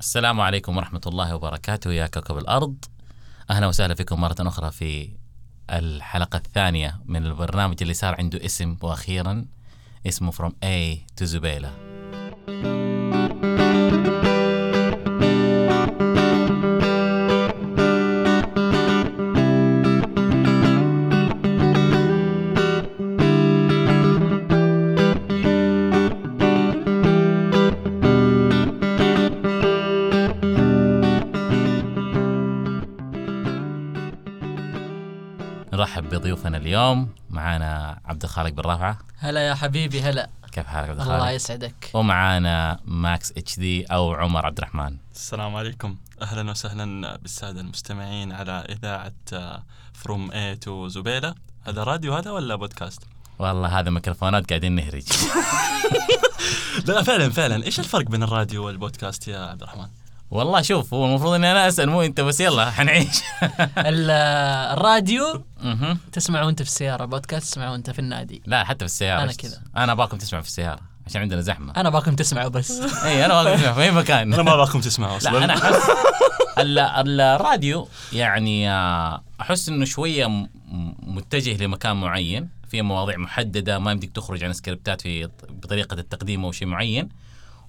السلام عليكم ورحمة الله وبركاته يا كوكب الأرض. أهلا وسهلا فيكم مرة أخرى في الحلقة الثانية من البرنامج اللي صار عنده اسم وأخيرا اسمه From A to زبيلة اليوم معانا عبد الخالق بن رافعة هلا يا حبيبي هلا. كيف حالك عبد الله الخالق؟ يسعدك. ومعانا Max HD أو عمر عبد الرحمن. السلام عليكم. أهلا وسهلا بالسادة المستمعين على إذاعة From A to زبيلة هذا راديو هذا ولا بودكاست؟ والله هذا ميكروفونات قاعدين نهرج. لا فعلا فعلا. إيش الفرق بين الراديو والبودكاست يا عبد الرحمن؟ والله شوف هو المفروض إني أنا أسأل مو أنت بس يلا حنعيش. ال- الراديو مهم. تسمعه وانت في السيارة بودكاست تسمعه وانت في النادي. لا حتى في السيارة أنا إيش- كذا. أنا باكم تسمعوا في السيارة عشان عندنا زحمة. أنا باكم تسمعوا بس. اي أنا باكم تسمعوا في أي مكان. أنا ما باكم تسمعوا أصلا. لا أنا أحس ال- الراديو يعني آه، أحس إنه شوية متجه لمكان معين في مواضيع محددة ما يمديك تخرج عن السكريبتات في بطريقة التقديم أو شيء معين.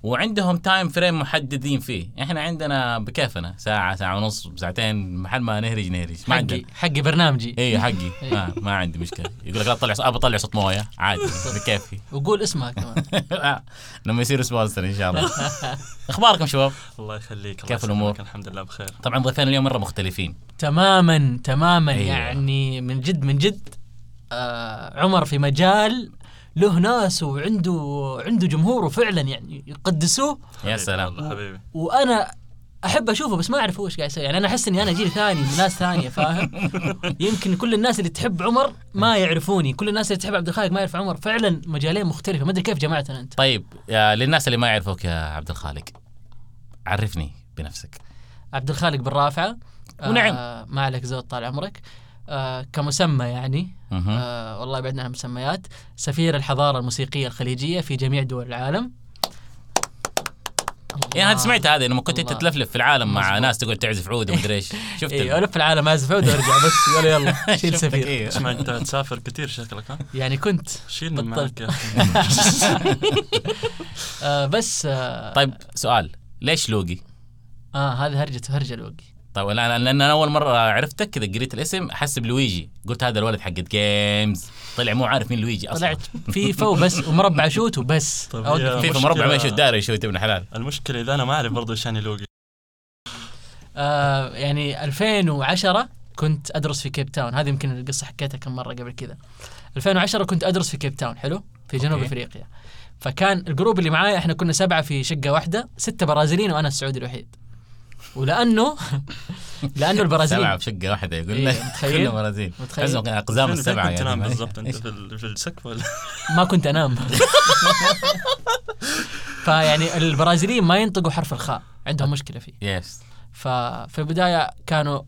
وعندهم time frame محددين فيه. إحنا عندنا بكيفنا. ساعة ساعة ونص ساعتين محل ما نهرج نهرج. ما عندنا. حقي حقي برنامجي. اي حقي. ما, ما عندي مشكلة. يقول لك لا تطلع أبى أطلع صوت موية. عادي بكيفي. وقول اسمها كمان. لما يصير سبونسر إن شاء الله. أخباركم شباب؟ الله يخليك كيف الأمور؟ الحمد لله بخير. طبعا ضيفين اليوم مرة مختلفين. تماما تماما. أيوة. يعني من جد من جد آه عمر في مجال له ناس وعنده عنده جمهوره فعلا يعني يقدسوه. يا سلام. حبيبي. وأنا أحب أشوفه بس ما أعرف هو إيش قاعد يسوي. يعني أنا أحس إني أنا جيل ثاني من ناس ثانية فاهم؟ يمكن كل الناس اللي تحب عمر ما يعرفوني. كل الناس اللي تحب عبد الخالق ما يعرف عمر. فعلا مجالين مختلفة. ما أدري كيف جمعتنا أنت. طيب يا للناس اللي ما يعرفوك يا عبد الخالق عرفني بنفسك. عبد الخالق بن رافعه ونعم. آه ما عليك زود طال عمرك. آه كمسمى يعني. آه والله بعدنا عن المسميات سفير الحضارة الموسيقية الخليجية في جميع دول العالم يعني هذا سمعت هذا لما كنت أنت. تلفلف في العالم مع مظبوط. ناس تقعد تعزف عود ومدري إيش شفت أيوه ألف العالم اعزف عود وأرجع بس يلا يلا شيل سفير إيه. اسمع أنت تسافر كثير شكلك ها؟ يعني كنت شيلني بطلت. معك يا أخي آه بس آه طيب سؤال ليش لوقي؟ آه هذه هرجة هرجة الوقي طيب أنا لأن أنا أول مرة عرفتك كذا قريت الاسم احسب لويجي قلت هذا الولد حق games طلع مو عارف مين لويجي أصلا. طلعت فيفا وبس ومربع شوت وبس. طيب أوقف هي- فيه. في مربع ما يشوت داري يشوت ابن حلال. المشكلة إذا أنا ما أعرف برضه إيش يعني لوجي آه يعني 2010 كنت أدرس في كيب تاون هذه يمكن القصة حكيتها كم مرة قبل كذا. 2010 كنت أدرس في كيب تاون حلو؟ في جنوب okay. أفريقيا. فكان ال group اللي معايا إحنا كنا سبعة في شقة واحدة ستة برازيليين وأنا السعودي الوحيد. ولأنه لأنه سبعه البرازيليين في شقة واحدة يقول إيه، لك متخيل؟ كلنا برازيل متخيل؟ أقزام السبعة كنت تنام يعني بالضبط؟ أنت؟ في ال- في السقف ولا؟ ما كنت أنام. فيعني البرازيليين ما ينطقوا حرف الخاء. عندهم مشكلة فيه. يس ففي البداية كانوا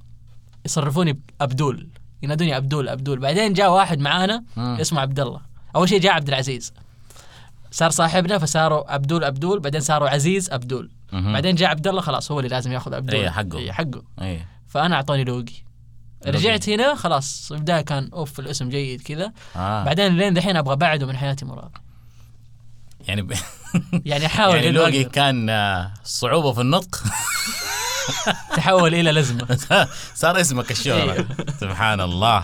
يصرفوني ابدول ينادوني أبدول أبدول. بعدين جاء واحد معانا. اسمه عبد الله أول شيء جاء عبد العزيز صار صاحبنا فصاروا عبدول أبدول. بعدين صاروا عزيز أبدول. بعدين جاء عبد الله خلاص هو اللي لازم ياخذ ابدول إيه، حقه. إيه، حقه. إيه. فأنا أعطوني لوقي. رجعت هنا خلاص في البداية كان أوف الاسم جيد كذا. آه. بعدين لين دحين أبغى ابعده من حياتي مراد. يعني ب... يعني أحاول يعني لوقي أقدر. كان آه، صعوبة في النطق. تحول إلى لزمة. صار اسمك الشهرة. إيه. سبحان الله.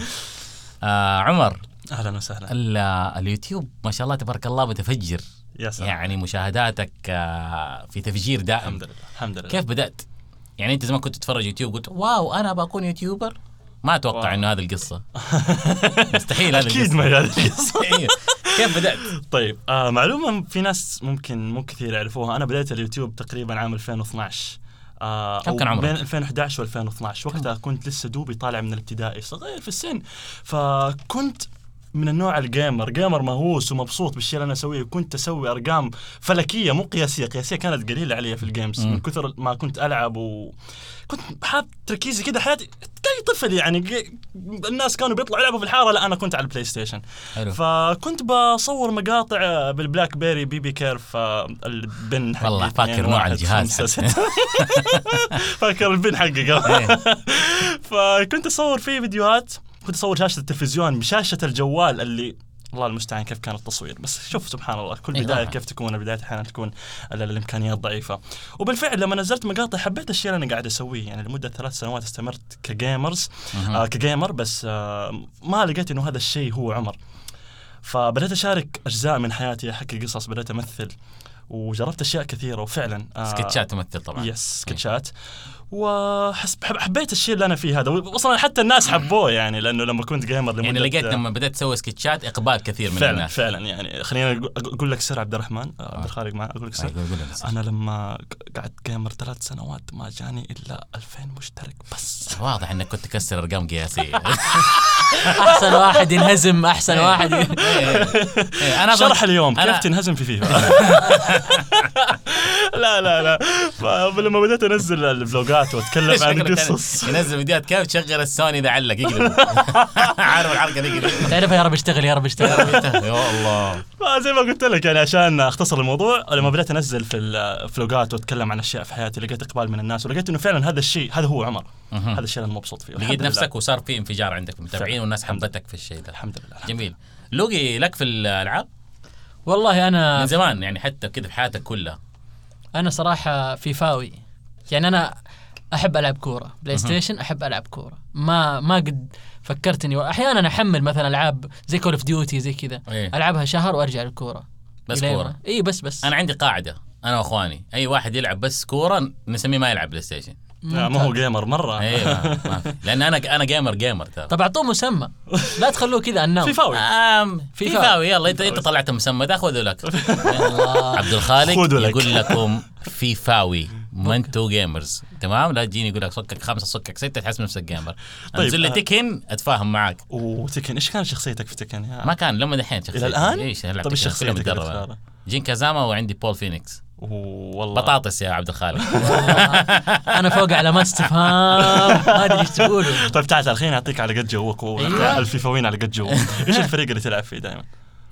آه عمر. أهلا وسهلا. ال- اليوتيوب ما شاء الله تبارك الله متفجر يا سلام. يعني مشاهداتك آه في تفجير دائم. الحمد لله الحمد لله. كيف بدأت؟ يعني أنت زمان كنت تتفرج يوتيوب قلت wow أنا بكون YouTuber؟ ما أتوقع. إنه هذه القصة. مستحيل هذه أكيد القصة. ما هي هذه القصة. أيوه. كيف بدأت؟ طيب آه معلومة في ناس ممكن مو كثير يعرفوها. أنا بديت اليوتيوب تقريبا عام 2012 آه كم كان عمرك؟ بين 2011 و2012 وقتها كنت لسه دوبي طالع من الابتدائي صغير في السن. فكنت من النوع ال gamer. gamer مهووس ومبسوط بالشيء اللي أنا أسويه. كنت أسوي أرقام فلكية مو قياسية. قياسية كانت قليلة علي في ال games. من كثر ما كنت ألعب و كنت حاط تركيزي كده حياتي. كاي طفل يعني. الناس كانوا بيطلعوا يلعبوا في الحارة. لا أنا كنت على ال PlayStation حلو. فكنت بصور مقاطع بال BlackBerry. BB Curve آه، ال PIN حقي. والله فاكر نوع الجهاز. فاكر ال PIN حقي إيه. فكنت أصور فيه فيديوهات. كنت أصور شاشة التلفزيون بشاشة الجوال اللي الله المستعان كيف كان التصوير بس شوف سبحان الله كل إيه. بداية. كيف تكون البدايه أحيانا تكون ال- الإمكانيات ضعيفة. وبالفعل لما نزلت مقاطع حبيت الشيء اللي أنا قاعد أسويه يعني لمدة ثلاث سنوات استمرت ك gamers. آه ك gamer بس آه ما لقيت إنه هذا الشيء هو عمر. فبدأت أشارك أجزاء من حياتي أحكي قصص بدأت أمثل وجربت أشياء كثيرة وفعلا آه سكتشات تمثل طبعا. yes سكتشات. وحس حب- حبيت الشيء اللي أنا فيه هذا. واصلا حتى الناس حبوه يعني لأنه لما كنت gamer لمدة يعني لقيت لما بدأت تسوي سكتشات إقبال كثير من فعلا الناس. فعلا يعني. خليني أقول لك سر عبد الرحمن آه، عبد الخالق معي أقول لك سر. أيوة،. أنا لما قعدت gamer ثلاث سنوات ما جاني إلا 2000 مشترك بس. واضح إنك كنت تكسر أرقام قياسية. أحسن واحد ينهزم أحسن واحد ي- إيه، أنا شرح اليوم كيف تنهزم في فيفا؟ لا لا لا. فلما بديت أنزل الفلوجات واتكلم عن قصص ينزل فيديوهات كيف؟ تشغل السوني اذا علق يقلب. عارف الحركة دي تعرفها يا رب اشتغل يا رب اشتغل. يا الله. فزي ما قلت لك يعني عشان اختصر الموضوع لما بديت أنزل في الفلوجات وأتكلم عن أشياء في حياتي لقيت إقبال من الناس ولقيت إنه فعلا هذا الشيء هذا هو عمر. هذا الشيء اللي أنا مبسوط فيه. لقيت. نفسك وصار في انفجار عندك فعلا. والناس حبتك في الشيء ده. الحمد لله. جميل. لوقي لك في الألعاب؟ والله أنا من زمان يعني حتى كذا في حياتك كلها. أنا صراحة فيفاوي يعني أنا أحب ألعب كورة. PlayStation أحب ألعب كورة. ما ما قد فكرت اني أحيانا أحمل مثلا ألعاب زي Call of Duty زي كذا. إيه. ألعبها شهر وأرجع للكورة. بس كورة. اي بس بس. أنا عندي قاعدة أنا وأخواني. أي واحد يلعب بس كورة نسميه ما يلعب PlayStation لا ما هو gamer مرة. أيوه ما في. لأن أنا أنا gamer gamer ترى. طب أعطوه مسمى. لا تخلوه كذا النوم فيفاوي آم في فيفاوي. فيفاوي يلا إنت إنت طلعت مسمى. ده خذه لك عبد الخالق. يقول لكم فيفاوي ما أنتوا gamers تمام؟ لا تجيني يقول لك صكك خمسة صكك ستة تحس نفسك gamer طيب، انزل لي آه. Tekken أتفاهم معاك. و Tekken إيش كانت شخصيتك في تكن يا؟ ما كان لما دحين شخصيتي. إلى الآن؟ إيش Tekken، الشخصيه؟ جين كازاما وعندي بول فينيكس. والله. بطاطس يا عبد الخالق. أنا فوق علامات استفهام ما أدري إيش تقولوا. طيب تعال تعال خليني أعطيك على قد جوك أيوة. والفيفاوين على قد جوك. إيش الفريق اللي تلعب فيه دائما؟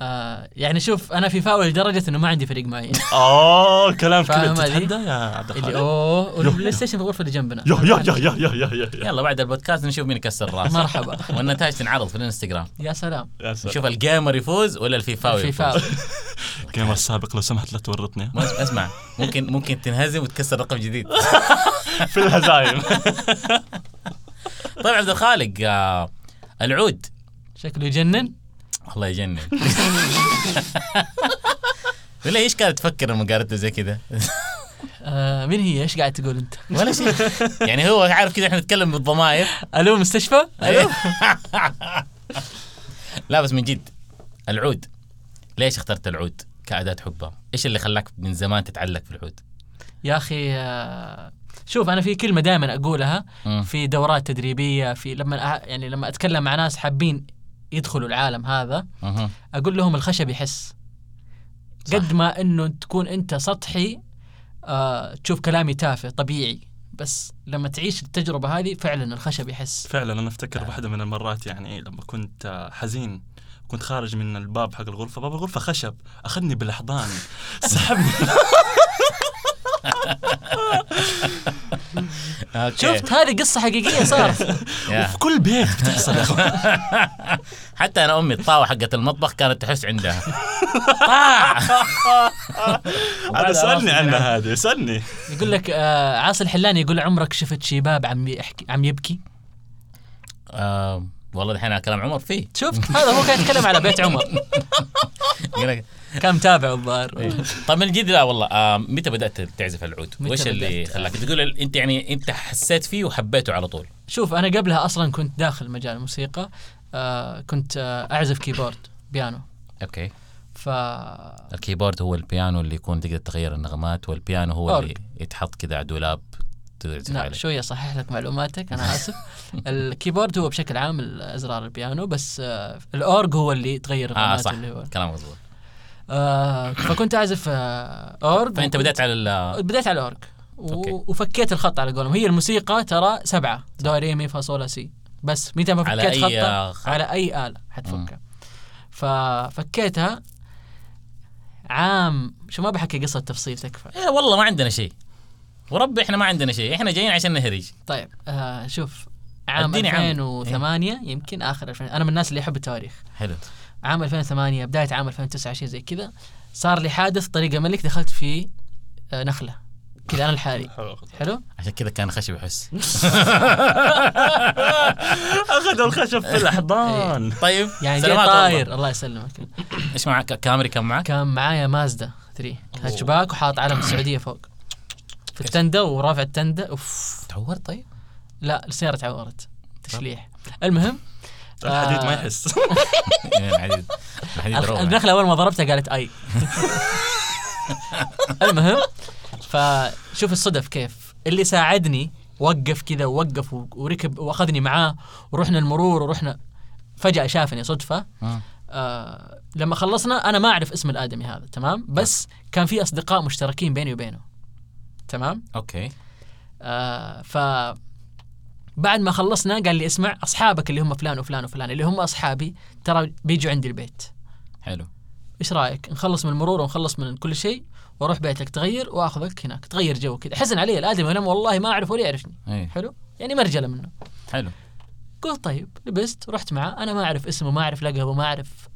آه، يعني شوف أنا فيفاوي لدرجة إنه ما عندي فريق معين. اوه كلام كذا. تتحدى يا عبد الخالق؟ أوه وال PlayStation في الغرفه اللي جنبنا يا يا يا يا يا يا يلا بعد البودكاست نشوف مين كسر راسه مرحبا. والنتائج تنعرض في الانستغرام. يا سلام. يا سلام. نشوف ال gamer يفوز ولا الفيفاوي الفيفاوي الجيمر السابق لو سمحت لا تورطني. اسمع ممكن ممكن تنهزم وتكسر رقم جديد. في الهزايم. طيب عبد الخالق آه، العود. شكله يجنن. الله يجنن ولا إيش كانت تفكر لما قالت زي كذا آه مين هي إيش قاعد تقول أنت ولا شيء يعني هو عارف كذا إحنا نتكلم بالضمائر ألو مستشفى أيوه. لا بس من جد العود ليش اخترت العود كأداة حبها؟ إيش اللي خلاك من زمان تتعلق في العود؟ يا أخي آه شوف أنا في كلمة دائما أقولها. في دورات تدريبية في لما يعني لما أتكلم مع ناس حابين يدخلوا العالم هذا مهم. أقول لهم الخشب يحس. صح. قد ما إنه تكون أنت سطحي آه تشوف كلامي تافه طبيعي. بس لما تعيش التجربة هذه فعلا الخشب يحس. فعلا أنا أفتكر واحدة من المرات يعني لما كنت آه، حزين كنت خارج من الباب حق الغرفة باب الغرفة خشب أخذني بالأحضان. سحبني. شفت؟ هذه قصة حقيقية صارت. يا. في كل بيت بتحصل حتى أنا أمي الطاوة حقت المطبخ كانت تحس عندها. هذا سألني عنها هذه سألني. يقول لك آه عاصي الحلاني يقول عمرك شفت شباب عم يحكي عم يبكي؟ آه والله دحين كلام عمر فيه. شفت؟ هذا هو كان يتكلم على بيت عمر. كان متابع الظاهر. إيه. طيب من جد لا والله آه متى بدأت تعزف العود؟ وإيش اللي؟ خلاك؟ تقول أنت يعني أنت حسيت فيه وحبيته على طول. شوف أنا قبلها أصلا كنت داخل مجال الموسيقى. آه كنت آه أعزف keyboard بيانو. okay. ف ال keyboard هو البيانو اللي يكون تقدر تغير النغمات والبيانو هو أورج. اللي يتحط كذا على دولاب عليه شوية صحح لك معلوماتك أنا آسف. ال keyboard هو بشكل عام الأزرار البيانو بس آه الأورج هو اللي تغير آه الرنات صح. اللي هو. كلام مضبوط آه فكنت أعزف آه أورج. فأنت بدأت على ال- بديت على الأورج. و... okay. وفكيت الخط على قولهم. هي الموسيقى ترى سبعة. دو ري مي فا صول لا سي. بس متى ما على فكيت أي خطة خط؟ على أي آلة حتفكها. ففكيتها عام شو ما بحكي قصة تفصيل تكفى. إيه والله ما عندنا شيء. وربي إحنا ما عندنا شيء. إحنا جايين عشان نهرج. طيب آه شوف عام أديني عام. 2008 يمكن آخر 2000 أنا من الناس اللي يحب التواريخ. حلو. عام 2008 بداية عام 2009 شيء زي كذا. صار لي حادث طريقة ملك دخلت في آه نخلة. كذا أنا لحالي. حلو عشان كذا كان خشب يحس. اخذوا الخشب في الأحضان. طيب يعني جاي طاير. الله يسلمك. إيش معك؟ كاميري كم معك؟ كان معايا مازدا 3 هاتشباك وحاط علم السعودية فوق. في التندة ورافع التندة. أوف. تعور طيب؟ لا السيارة تعورت. تشليح. المهم الحديد ما آه، يحس. يعني الحديد. النخلة أول ما ضربتها قالت أي. المهم فشوف الصدف كيف. اللي ساعدني وقف كذا ووقف وركب وأخذني معاه ورحنا المرور ورحنا فجأة شافني صدفة. مم. آه لما خلصنا أنا ما أعرف اسم الآدمي هذا تمام؟ بس كان في أصدقاء مشتركين بيني وبينه تمام؟ أوكي. آه ف بعد ما خلصنا قال لي اسمع أصحابك اللي هم فلان وفلان وفلان اللي هم أصحابي ترى بيجوا عندي البيت. حلو. إيش رأيك؟ نخلص من المرور ونخلص من كل شيء وأروح بيتك تغير وأخذك هناك تغير جو كذا. حزن علي الآدمي أنا والله ما أعرف ولا يعرفني. إيه حلو؟ يعني مرجلة منه. حلو. قلت طيب لبست ورحت معاه أنا ما أعرف اسمه ما أعرف لقبه ما أعرف.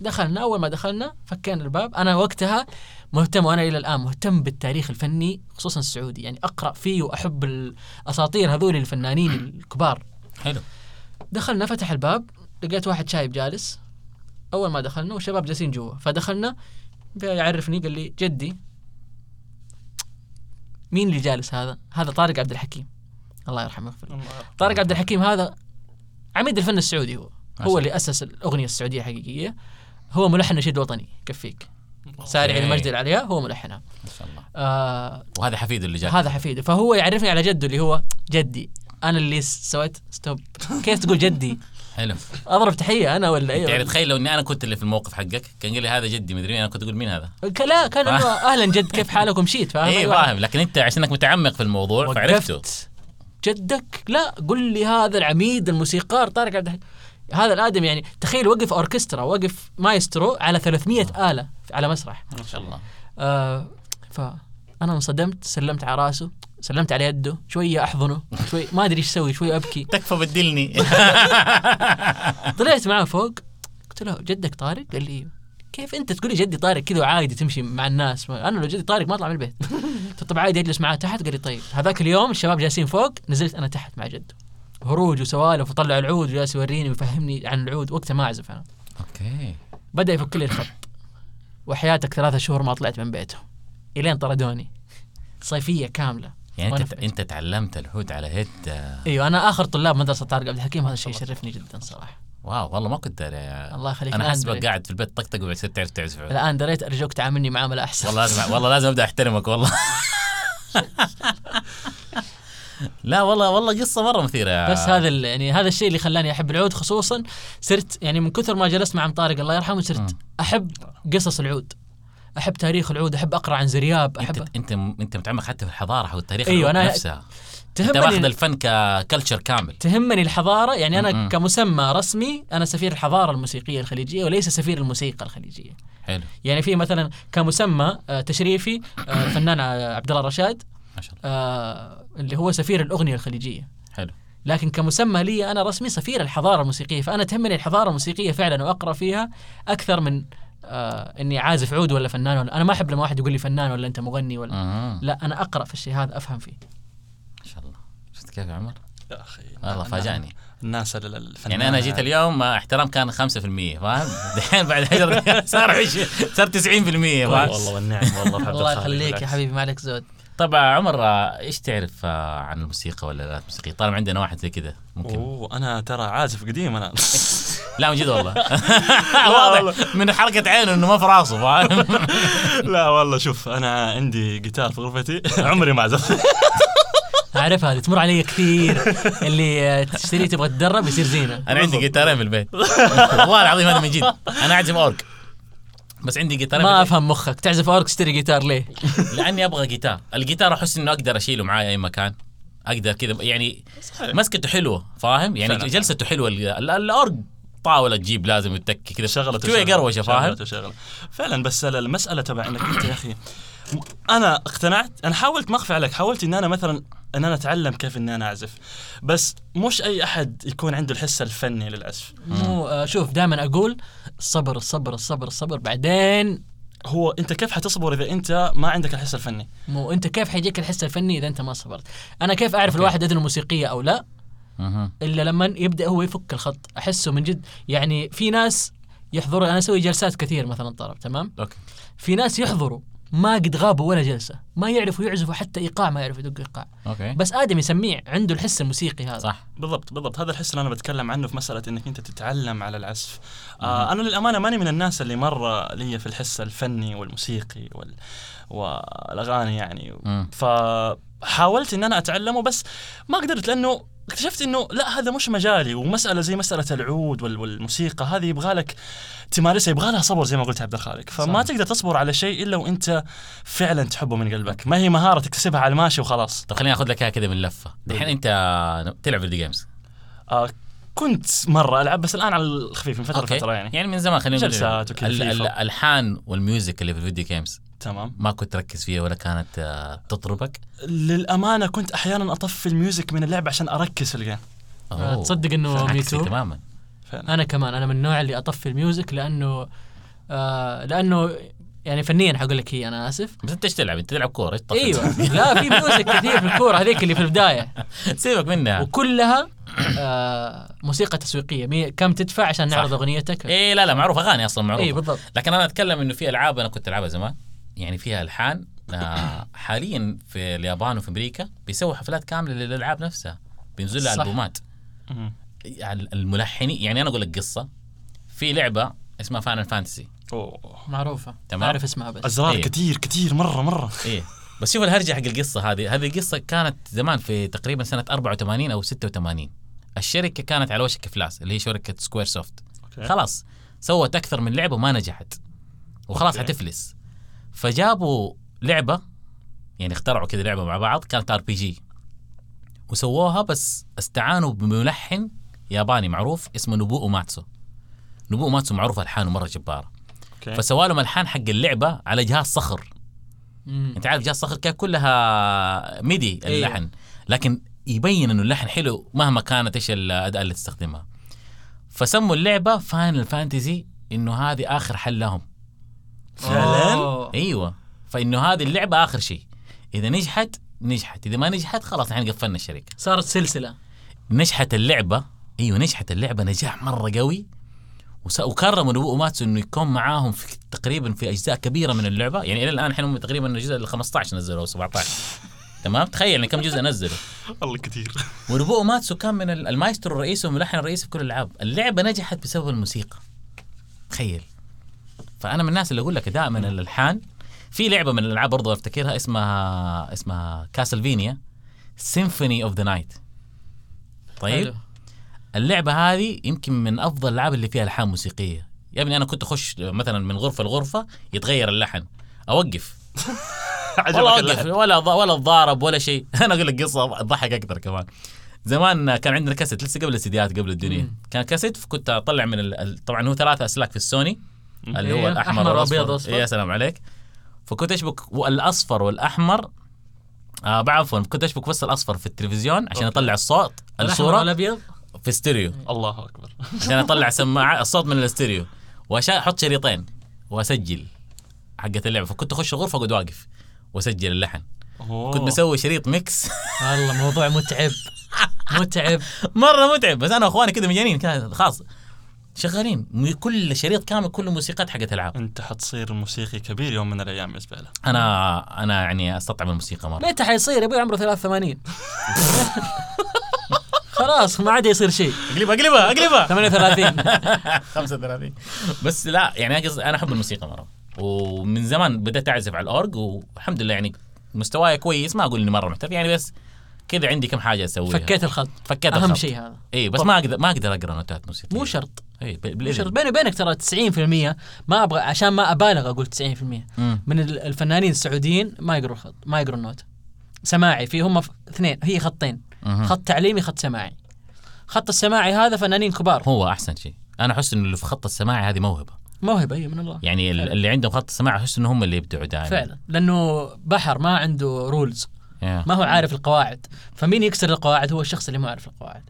دخلنا أول ما دخلنا فكينا الباب. أنا وقتها مهتم وأنا إلى الآن مهتم بالتاريخ الفني خصوصا السعودي. يعني أقرأ فيه وأحب الأساطير هذول الفنانين الكبار. حلو. دخلنا فتح الباب لقيت واحد شايب جالس. أول ما دخلنا والشباب جالسين جوا. فدخلنا يعرفني قال لي جدي مين اللي جالس هذا؟ هذا طارق عبد الحكيم. الله يرحمه ويغفر له. طارق عبد الحكيم هذا عميد الفن السعودي هو. ما هو اللي أسس الأغنية السعودية الحقيقيه هو ملحن نشيد وطني يكفيك سارع. المجد العلياء هو ملحنها. ما شاء الله. آه وهذا حفيده اللي جاء. هذا حفيده فهو يعرفني على جده اللي هو جدي. أنا اللي سويت stop كيف تقول جدي؟ حلو. أضرب تحية أنا ولا يعني إيه تخيل لو إني أنا كنت اللي في الموقف حقك كان قال لي هذا جدي مدري أنا كنت أقول مين هذا؟ لا كان أهلا جد كيف حالك ومشيت فاهم؟ إيه أيوة. فاهم. لكن أنت عشانك متعمق في الموضوع فعرفته. جدك؟ لا قل لي هذا العميد الموسيقار طارق عبد الحكيم هذا الآدم يعني تخيل وقف أوركسترا وقف مايسترو على 300 آلة على مسرح. ما شاء الله. آه فأنا انصدمت سلمت على رأسه. سلمت على يده شوية أحضنه شوي ما أدري إيش أسوي شوي أبكي. تكفى بدلني. طلعت معه فوق قلت له جدك طارق؟ قال لي. كيف أنت تقول لي جدي طارق كذا وعادي تمشي مع الناس؟ أنا لو جدي طارق ما أطلع من البيت. قلت طب عادي أجلس معاه تحت؟ قال لي طيب. هذاك اليوم الشباب جالسين فوق نزلت أنا تحت مع جده. هروج وسوالف وطلع العود وجالس يوريني ويفهمني عن العود. وقتها ما أعزف أنا. أوكي. بدأ يفك لي الخط. وحياتك ثلاثة شهور ما طلعت من بيته. إلين طردوني. صيفية كاملة. يعني أنت أنت تعلمت العود على يد آه، أيوه أنا آخر طلاب مدرسة طارق عبد الحكيم هذا الشيء يشرفني جدا صراحة. واو والله ما كنت أدري. الله يخليك أنا حسبك. قاعد في البيت طقطق وبتصير تعرف تعزف الآن دريت أرجوك تعاملني معامله أحسن. والله لازم والله لازم أبدأ أحترمك والله. لا والله والله قصة مرة مثيرة. بس هذا يعني هذا الشيء اللي خلاني أحب العود خصوصا صرت يعني من كثر ما جلست مع طارق الله يرحمه صرت. أحب قصص العود. أحب تاريخ العود أحب أقرأ عن زرياب احب أنت انت أنت متعمق حتى في الحضارة أو التاريخ أيوة، أنا نفسها. أنت ماخذ تهمني الفن ك culture كامل. تهمني الحضارة يعني أنا م-م. كمسمى رسمي أنا سفير الحضارة الموسيقية الخليجية وليس سفير الموسيقى الخليجية. حلو. يعني في مثلا كمسمى آه، تشريفي الفنان آه، عبد الله الرشاد ما شاء الله. آه، اللي هو سفير الأغنية الخليجية. حلو. لكن كمسمى لي أنا رسمي سفير الحضارة الموسيقية فأنا تهمني الحضارة الموسيقية فعلا وأقرأ فيها أكثر من آه إني عازف عود ولا فنان ولا أنا ما أحب لما واحد يقول لي فنان ولا أنت مغني ولا مم. لا أنا أقرأ في الشيء هذا أفهم فيه ما شاء الله شفت كيف يا عمر؟ يا أخي والله فاجأني الناس ال- الفنانة يعني أنا جيت اليوم آه، احترام كان 5% فاهم؟ دحين بعد 10 صار 20 صار 90% فاهم؟ والله والنعم والله الله يخليك يا. حبيبي ما عليك زود طبعا عمر إيش تعرف عن الموسيقى ولا الالات الموسيقيه؟ طالما عندنا واحد زي كذا ممكن. أوه أنا ترى عازف قديم أنا. لا من جد والله. واضح. من حركة عينه إنه ما في راسه فاهم؟ لا والله شوف أنا عندي جيتار في غرفتي. عمري ما عزفت. اعرفها هذه تمر علي كثير. اللي تشتريه تبغى تتدرب يصير زينة. أنا عندي جيتارين في البيت. والله العظيم هذا من جد. أنا اعزف أورك. بس عندي جيتارين في ما. أفهم مخك تعزف أورج تشتري جيتار ليه؟ لأني أبغى جيتار الجيتار أحس إنه أقدر أشيله معايا أي مكان أقدر كذا يعني صحيح. مسكته حلوة فاهم يعني فعلاً. جلسته حلوة ال- ال- الاورج طاولة تجيب لازم يتكي كذا شغلة شوية قروشة فاهم شغلة وشغلة. فعلا بس المسألة تبع إنك أنت يا أخي أنا اقتنعت أنا حاولت ما أخفي عليك حاولت إن أنا مثلا إن أنا أتعلم كيف إني أنا أعزف. بس مش أي أحد يكون عنده الحس الفني للعزف مو آه، شوف دائما أقول الصبر الصبر الصبر الصبر بعدين هو أنت كيف حتصبر إذا أنت ما عندك الحس الفني؟ مو أنت كيف حيجيك الحس الفني إذا أنت ما صبرت؟ أنا كيف أعرف okay. الواحد اذنه موسيقية أو لا؟ مهم. إلا لما يبدأ هو يفك الخط. أحسه من جد يعني في ناس يحضروا أنا أسوي جلسات كثير مثلا طرب تمام؟ okay. في ناس يحضروا. ما قد غابوا ولا جلسة. ما يعرفوا يعزفوا حتى إيقاع ما يعرفوا يدقوا إيقاع. أوكي. بس آدمي سميع عنده الحس الموسيقي هذا. صح. بالضبط بالضبط. هذا الحس اللي أنا بتكلم عنه في مسألة إنك أنت تتعلم على العزف. آه أنا للأمانة ماني من الناس اللي مرة لي في الحس الفني والموسيقي وال والأغاني يعني. مم. فحاولت إن أنا أتعلمه بس ما قدرت لأنه اكتشفت إنه لا هذا مش مجالي. ومسألة زي مسألة العود وال- والموسيقى هذه يبغى لك تمارسها يبغى لها صبر زي ما قلت عبد الخالق. فما صح. تقدر تصبر على شيء إلا وأنت فعلا تحبه من قلبك. ما هي مهارة تكتسبها على الماشي وخلاص. طب خليني آخذ لك اياها كذا من لفة. الحين أنت تلعب فيديو جيمز آه كنت مرة ألعب بس الآن على الخفيف من فترة okay. لفترة يعني. يعني من زمان خلينا نقول جلسات وكذا وال music اللي في ال video games تمام. ما كنت تركز فيها ولا كانت آه، تطربك؟ للأمانة كنت أحيانا أطفي ال music من اللعبة عشان أركز في ال game آه،. تصدق عكسي me too؟ تماما. فعلا. أنا كمان أنا من النوع اللي أطفي ال music لأنه آه لأنه يعني فنيا حقول لك هي أنا آسف. بس أنت إيش تلعب؟ أنت تلعب كورة إيش تطفي؟ أيوه. لا في music كثير في الكورة هذيك اللي في البداية. سيبك منها. وكلها آه موسيقى تسويقية. مي كم تدفع عشان نعرض صح. أغنيتك؟ إيه لا لا معروف أغاني أصلا معروف اي بالضبط. لكن أنا أتكلم إنه في ألعاب أنا كنت ألعبها زمان. يعني فيها الحان آه حاليا في اليابان وفي أمريكا بيسووا حفلات كاملة للألعاب نفسها بينزل لها. ألبومات. يعني الملحنين يعني أنا أقول لك قصة. في لعبة اسمها فان فانتسي أوه. معروفة. تمام. أعرف اسمها بس. ازرار إيه. كثير كثير مرة مرة. إيه. بس شوف الهرجة حق القصة هذه. هذه القصة كانت زمان في تقريبا سنة 84 أو 86 الشركة كانت على وشك افلاس اللي هي شركة Square Soft okay. خلاص سوت أكثر من لعبة وما نجحت. وخلاص okay. حتفلس. فجابوا لعبة يعني اخترعوا كذا لعبة مع بعض كانت RPG وسووها بس استعانوا بملحن ياباني معروف اسمه نوبو ماتسو. نوبو ماتسو معروف ألحانه مرة جبارة. Okay. فسووا لهم ألحان حق اللعبة على جهاز صخر. مم. أنت عارف جهاز صخر كان كلها MIDI أيوه. اللحن. لكن يبين إنه اللحن حلو مهما كانت إيش الاداء اللي تستخدمها. فسموا اللعبة Final Fantasy إنه هذه آخر حل لهم. فعلا؟ أوه. أيوه. فإنه هذه اللعبة آخر شيء. إذا نجحت نجحت. إذا ما نجحت خلاص الحين قفلنا الشركة. صارت سلسلة. نجحت اللعبة. أيوه نجحت اللعبة. نجاح مرة قوي. وكرموا نوبو ماتسو إنه يكون معاهم في تقريبا في أجزاء كبيرة من اللعبة. يعني إلى الآن هم تقريبا الجزء ال 15 نزلوا أو 17 تمام؟ تخيل يعني كم جزء نزلوا. والله كثير. ونوبو ماتسو كان من ال- المايسترو الرئيسي والملحن الرئيسي في كل الألعاب. اللعبة نجحت بسبب الموسيقى. تخيل. فأنا من الناس اللي أقول لك دائما الألحان في لعبة من الألعاب برضو أفتكرها اسمها اسمها Castlevania Symphony of the Night طيب؟ حلو. اللعبة هذه يمكن من أفضل الألعاب اللي فيها ألحان موسيقية. يا ابني أنا كنت أخش مثلا من غرفة لغرفة يتغير اللحن. أوقف. والله أوقف. ولا ولا اتضارب ولا شيء. أنا أقول لك قصة تضحك أكثر كمان. زمان كان عندنا كاسيت لسه قبل السيديات قبل الدنيا. كان كاسيت كنت أطلع من ال... طبعا هو ثلاثة أسلاك في السوني. اللي هو إيه، الأحمر. وأبيض وأصفر. يا سلام عليك. فكنت اشبك الاصفر والأحمر. آه عفوا كنت اشبك بس الأصفر في التلفزيون عشان. أطلع الصوت الصورة والأبيض؟ في ستيريو. الله أكبر. عشان أطلع سماعة الصوت من الاستيريو وعشان أحط شريطين وأسجل حقت اللعبة. فكنت أخش الغرفه اقعد واقف وأسجل اللحن. أوه. كنت مسوي شريط mix. والله موضوع متعب. متعب. مرة متعب. بس أنا وأخواني كذا مجانين. كان خلاص. شغالين. كل شريط كامل كله موسيقات حقت العاب. انت حتصير موسيقي كبير يوم من الأيام بالنسبة له أنا أنا يعني أستطعم الموسيقى مرة. متى حيصير؟ أبوي عمره 83 خلاص ما عاد يصير شيء. أقلبها أقلبها أقلبها. 38 35 بس لا يعني أنا أحب الموسيقى مرة. ومن زمان بدأت أعزف على الأورج والحمد لله يعني مستواي كويس ما أقول إني مرة محترف يعني بس كذا عندي كم حاجة أسويها. فكيت الخط. فكيت أهم الخط. شيء هذا. اي بس ما أقدر ما أقدر أقرأ نوتات موسيقية. مو شرط. اي بالإذن. بيني وبينك ترى 90% ما أبغى عشان ما أبالغ أقول 90% مم. من ال- الفنانين السعوديين ما يقروا الخط ما يقروا النوت. سماعي في هم اثنين هي خطين. مهم. خط تعليمي خط سماعي. خط السماعي هذا فنانين كبار. هو أحسن شيء. أنا أحس انه اللي في خط السماعي هذه موهبة. موهبة هي من الله. يعني ال- اللي عندهم خط السماعي أحس انه هم اللي يبدعوا دائما. فعلا. لأنه بحر ما عنده rules Yeah. ما هو عارف القواعد. فمين يكسر القواعد؟ هو الشخص اللي ما يعرف القواعد.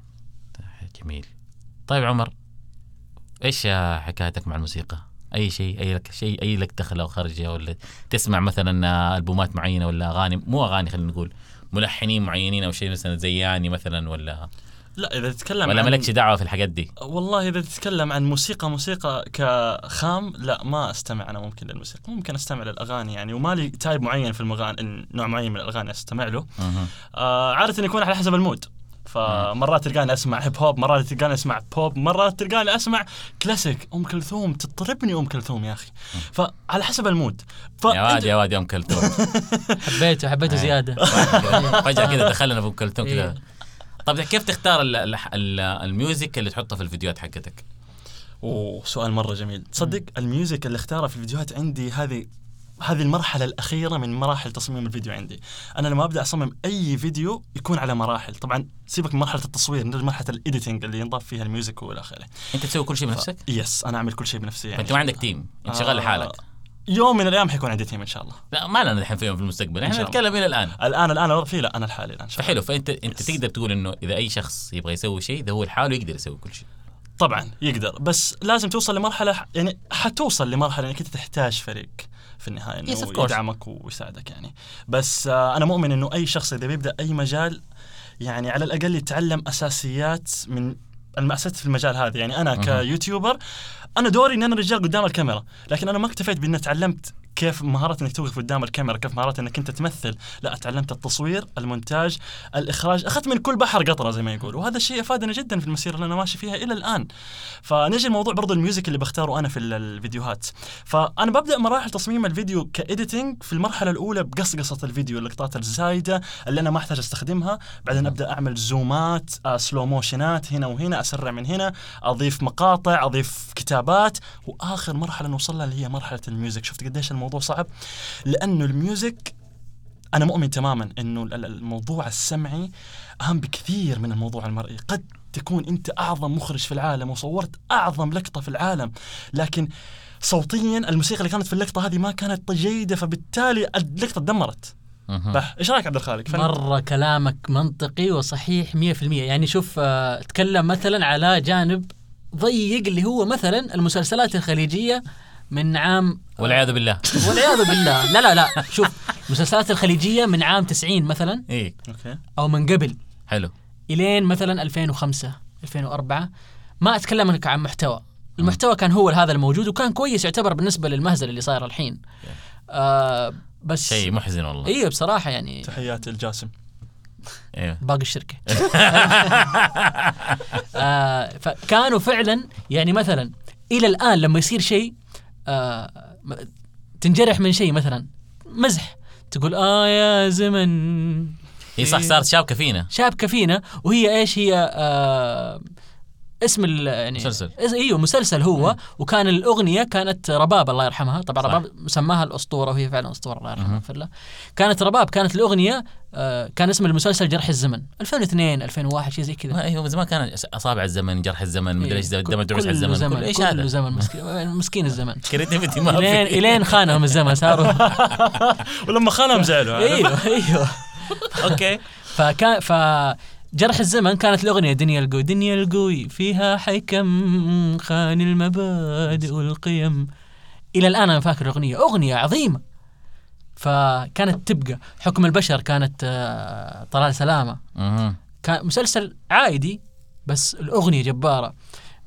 جميل. طيب عمر إيش حكايتك مع الموسيقى؟ أي شيء أي لك شيء أي لك دخل أو خرجة ولا تسمع مثلا ألبومات معينة ولا أغاني؟ مو أغاني خلينا نقول ملحنين معينين أو شيء مثلا زياني مثلا ولا؟ لا إذا تتكلم ولا عن- مالكش دعوة في الحاجات دي؟ والله إذا تتكلم عن موسيقى موسيقى كخام لا ما أستمع أنا ممكن للموسيقى. ممكن أستمع للأغاني يعني ومالي تايب معين في المغاني نوع معين من الأغاني أستمع له. آه عادة يكون على حسب ال mood. فمرات تلقاني أسمع hip hop مرات تلقاني أسمع بوب مرات تلقاني أسمع كلاسيك أم كلثوم تطربني أم كلثوم يا أخي. فعلى حسب ال mood. يا واد يا واد يا أم كلثوم. حبيته حبيته إيه. زيادة. فجأة كذا دخلنا في أم كلثوم كذا. إيه. طيب كيف تختار ال- ال- ال- ال music اللي تحطها في الفيديوهات حقتك؟ أوه سؤال مرة جميل. تصدق ال music اللي اختارها في الفيديوهات عندي هذه هذه المرحلة الأخيرة من مراحل تصميم الفيديو عندي. أنا لما أبدأ أصمم أي فيديو يكون على مراحل. طبعا سيبك من مرحلة التصوير نرجع مرحلة ال editing اللي ينضاف فيها ال music وإلى آخره. أنت تسوي كل شيء بنفسك؟ yes أنا أعمل كل شيء بنفسي يعني. فانت ما عندك team أنت شغال آه، لحالك. يوم من الأيام حيكون عندي team إن شاء الله. لا ما لنا الحين فيهم في المستقبل. إحنا. نتكلم إلى الآن. الآن الآن في لا أنا لحالي شاء الله. فحلو. فأنت أنت. تقدر تقول إنه إذا أي شخص يبغى يسوي شيء ده هو لحاله يقدر يسوي كل شيء. طبعا يقدر. بس لازم توصل لمرحلة يعني حتوصل لمرحلة إنك أنت تحتاج فريق. في النهاية Yes, انه course. يدعمك ويساعدك يعني بس آه أنا مؤمن إنه أي شخص إذا بيبدأ أي مجال يعني على الأقل يتعلم أساسيات من الأساسيات في المجال هذا يعني أنا. ك YouTuber أنا دوري ان أنا رجال قدام الكاميرا لكن أنا ما اكتفيت بان تعلمت كيف مهارة إنك توقف قدام الكاميرا، كيف مهارة إنك أنت تمثل، لا تعلمت التصوير، المونتاج، الإخراج، أخذت من كل بحر قطرة زي ما يقول، وهذا الشيء أفادني جدا في المسيرة اللي أنا ماشي فيها إلى الآن. فنجي الموضوع برضو ال music اللي بختاره أنا في ال- الفيديوهات. فأنا ببدأ مراحل تصميم الفيديو ك editing في المرحلة الأولى بقصقصة الفيديو، اللقطات الزايدة اللي أنا ما أحتاج أستخدمها، بعدين أبدأ أعمل زومات، آه slow motion ات هنا وهنا، أسرع من هنا، أضيف مقاطع، أضيف كتابات، وآخر مرحلة نوصل لها اللي هي مرحلة ال music، شفت قديش الموضوع صعب؟ لأنه الميوزك أنا مؤمن تماما إنه ال- ال- الموضوع السمعي أهم بكثير من الموضوع المرئي قد تكون أنت أعظم مخرج في العالم وصورت أعظم لقطة في العالم لكن صوتيا الموسيقى اللي كانت في اللقطة هذه ما كانت جيده فبالتالي اللقطه تدمرت. بح إيش رأيك عبد الخالق فن- مرة كلامك منطقي وصحيح 100% يعني شوف آه، تكلم مثلا على جانب ضيق اللي هو مثلا المسلسلات الخليجية من عام والعياذ بالله. والعياذ بالله. لا لا لا. شوف المسلسلات الخليجية من عام 90 مثلا إيه. أوكي. أو من قبل. حلو. إلين مثلا 2005 2004 ما أتكلم لك عن محتوى. المحتوى كان هو هذا الموجود وكان كويس يعتبر بالنسبة للمهزلة اللي صايرة الحين. آه بس شيء محزن والله. أيوه بصراحة يعني تحياتي الجاسم أيوه باقي الشركة. آه فكانوا فعلا يعني مثلا إلى الآن لما يصير شيء آه تنجرح من شيء مثلا. مزح. تقول آه يا زمن. هي صح صارت شابكه فينا شابكه فينا وهي إيش؟ هي آه اسم ال يعني مسلسل. إيوه مسلسل هو. وكان الأغنية كانت رباب الله يرحمها. طبعا صح. رباب سماها الأسطورة وهي فعلا أسطورة الله يرحمها مهم. يغفر له كانت رباب كانت الأغنية آه كان اسم المسلسل جرح الزمن. 2002 2001 شيء زي كذا. ما أيوه من زمان كان أصابع الزمن جرح الزمن مدري إيش إيه، دم كل- دروس كله الزمن زمن كل- إيش هذا؟ زمن مسكين, مسكين الزمن. كريتيفيتي ما الين في إلين خانهم الزمن صاروا. ولما خانهم زعلوا؟ إيوه إيوه. أوكي. فكان ف جرح الزمن كانت الأغنية دنيا القوي دنيا القوي فيها حكم خان المبادئ والقيم. إلى الآن أنا فاكر الأغنية أغنية عظيمة. فكانت تبقى. حكم البشر كانت آه، طلال سلامة. كان مسلسل عائدي بس الأغنية جبارة.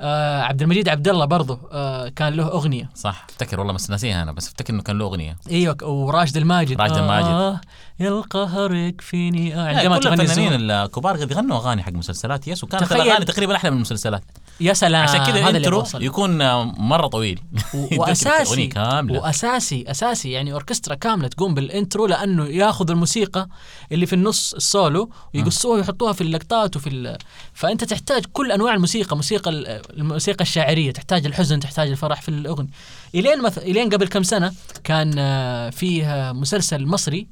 آه عبد المجيد عبد الله برضه آه كان له أغنية صح افتكر والله بس ناسيها أنا بس افتكر إنه كان له أغنية إيوه وراشد الماجد راشد الماجد. آه يا القهر يكفيني آه عندما كل تغني الفنانين. الكبار قد غنوا أغاني حق مسلسلات yes وكانت. الأغاني تقريبا أحلى من المسلسلات يا سلام. عشان كذا ال intro. يكون مرة طويل. وأساسي كاملة. وأساسي أساسي. يعني أوركسترا كاملة تقوم بال intro لأنه ياخذ الموسيقى اللي في النص السولو ويقصوها ويحطوها في اللقطات وفي ال... فأنت تحتاج كل أنواع الموسيقى موسيقى ال- الموسيقى الشاعرية تحتاج الحزن تحتاج الفرح في الأغنية. إلين مث... إلين قبل كم سنة كان آه، فيه مسلسل مصري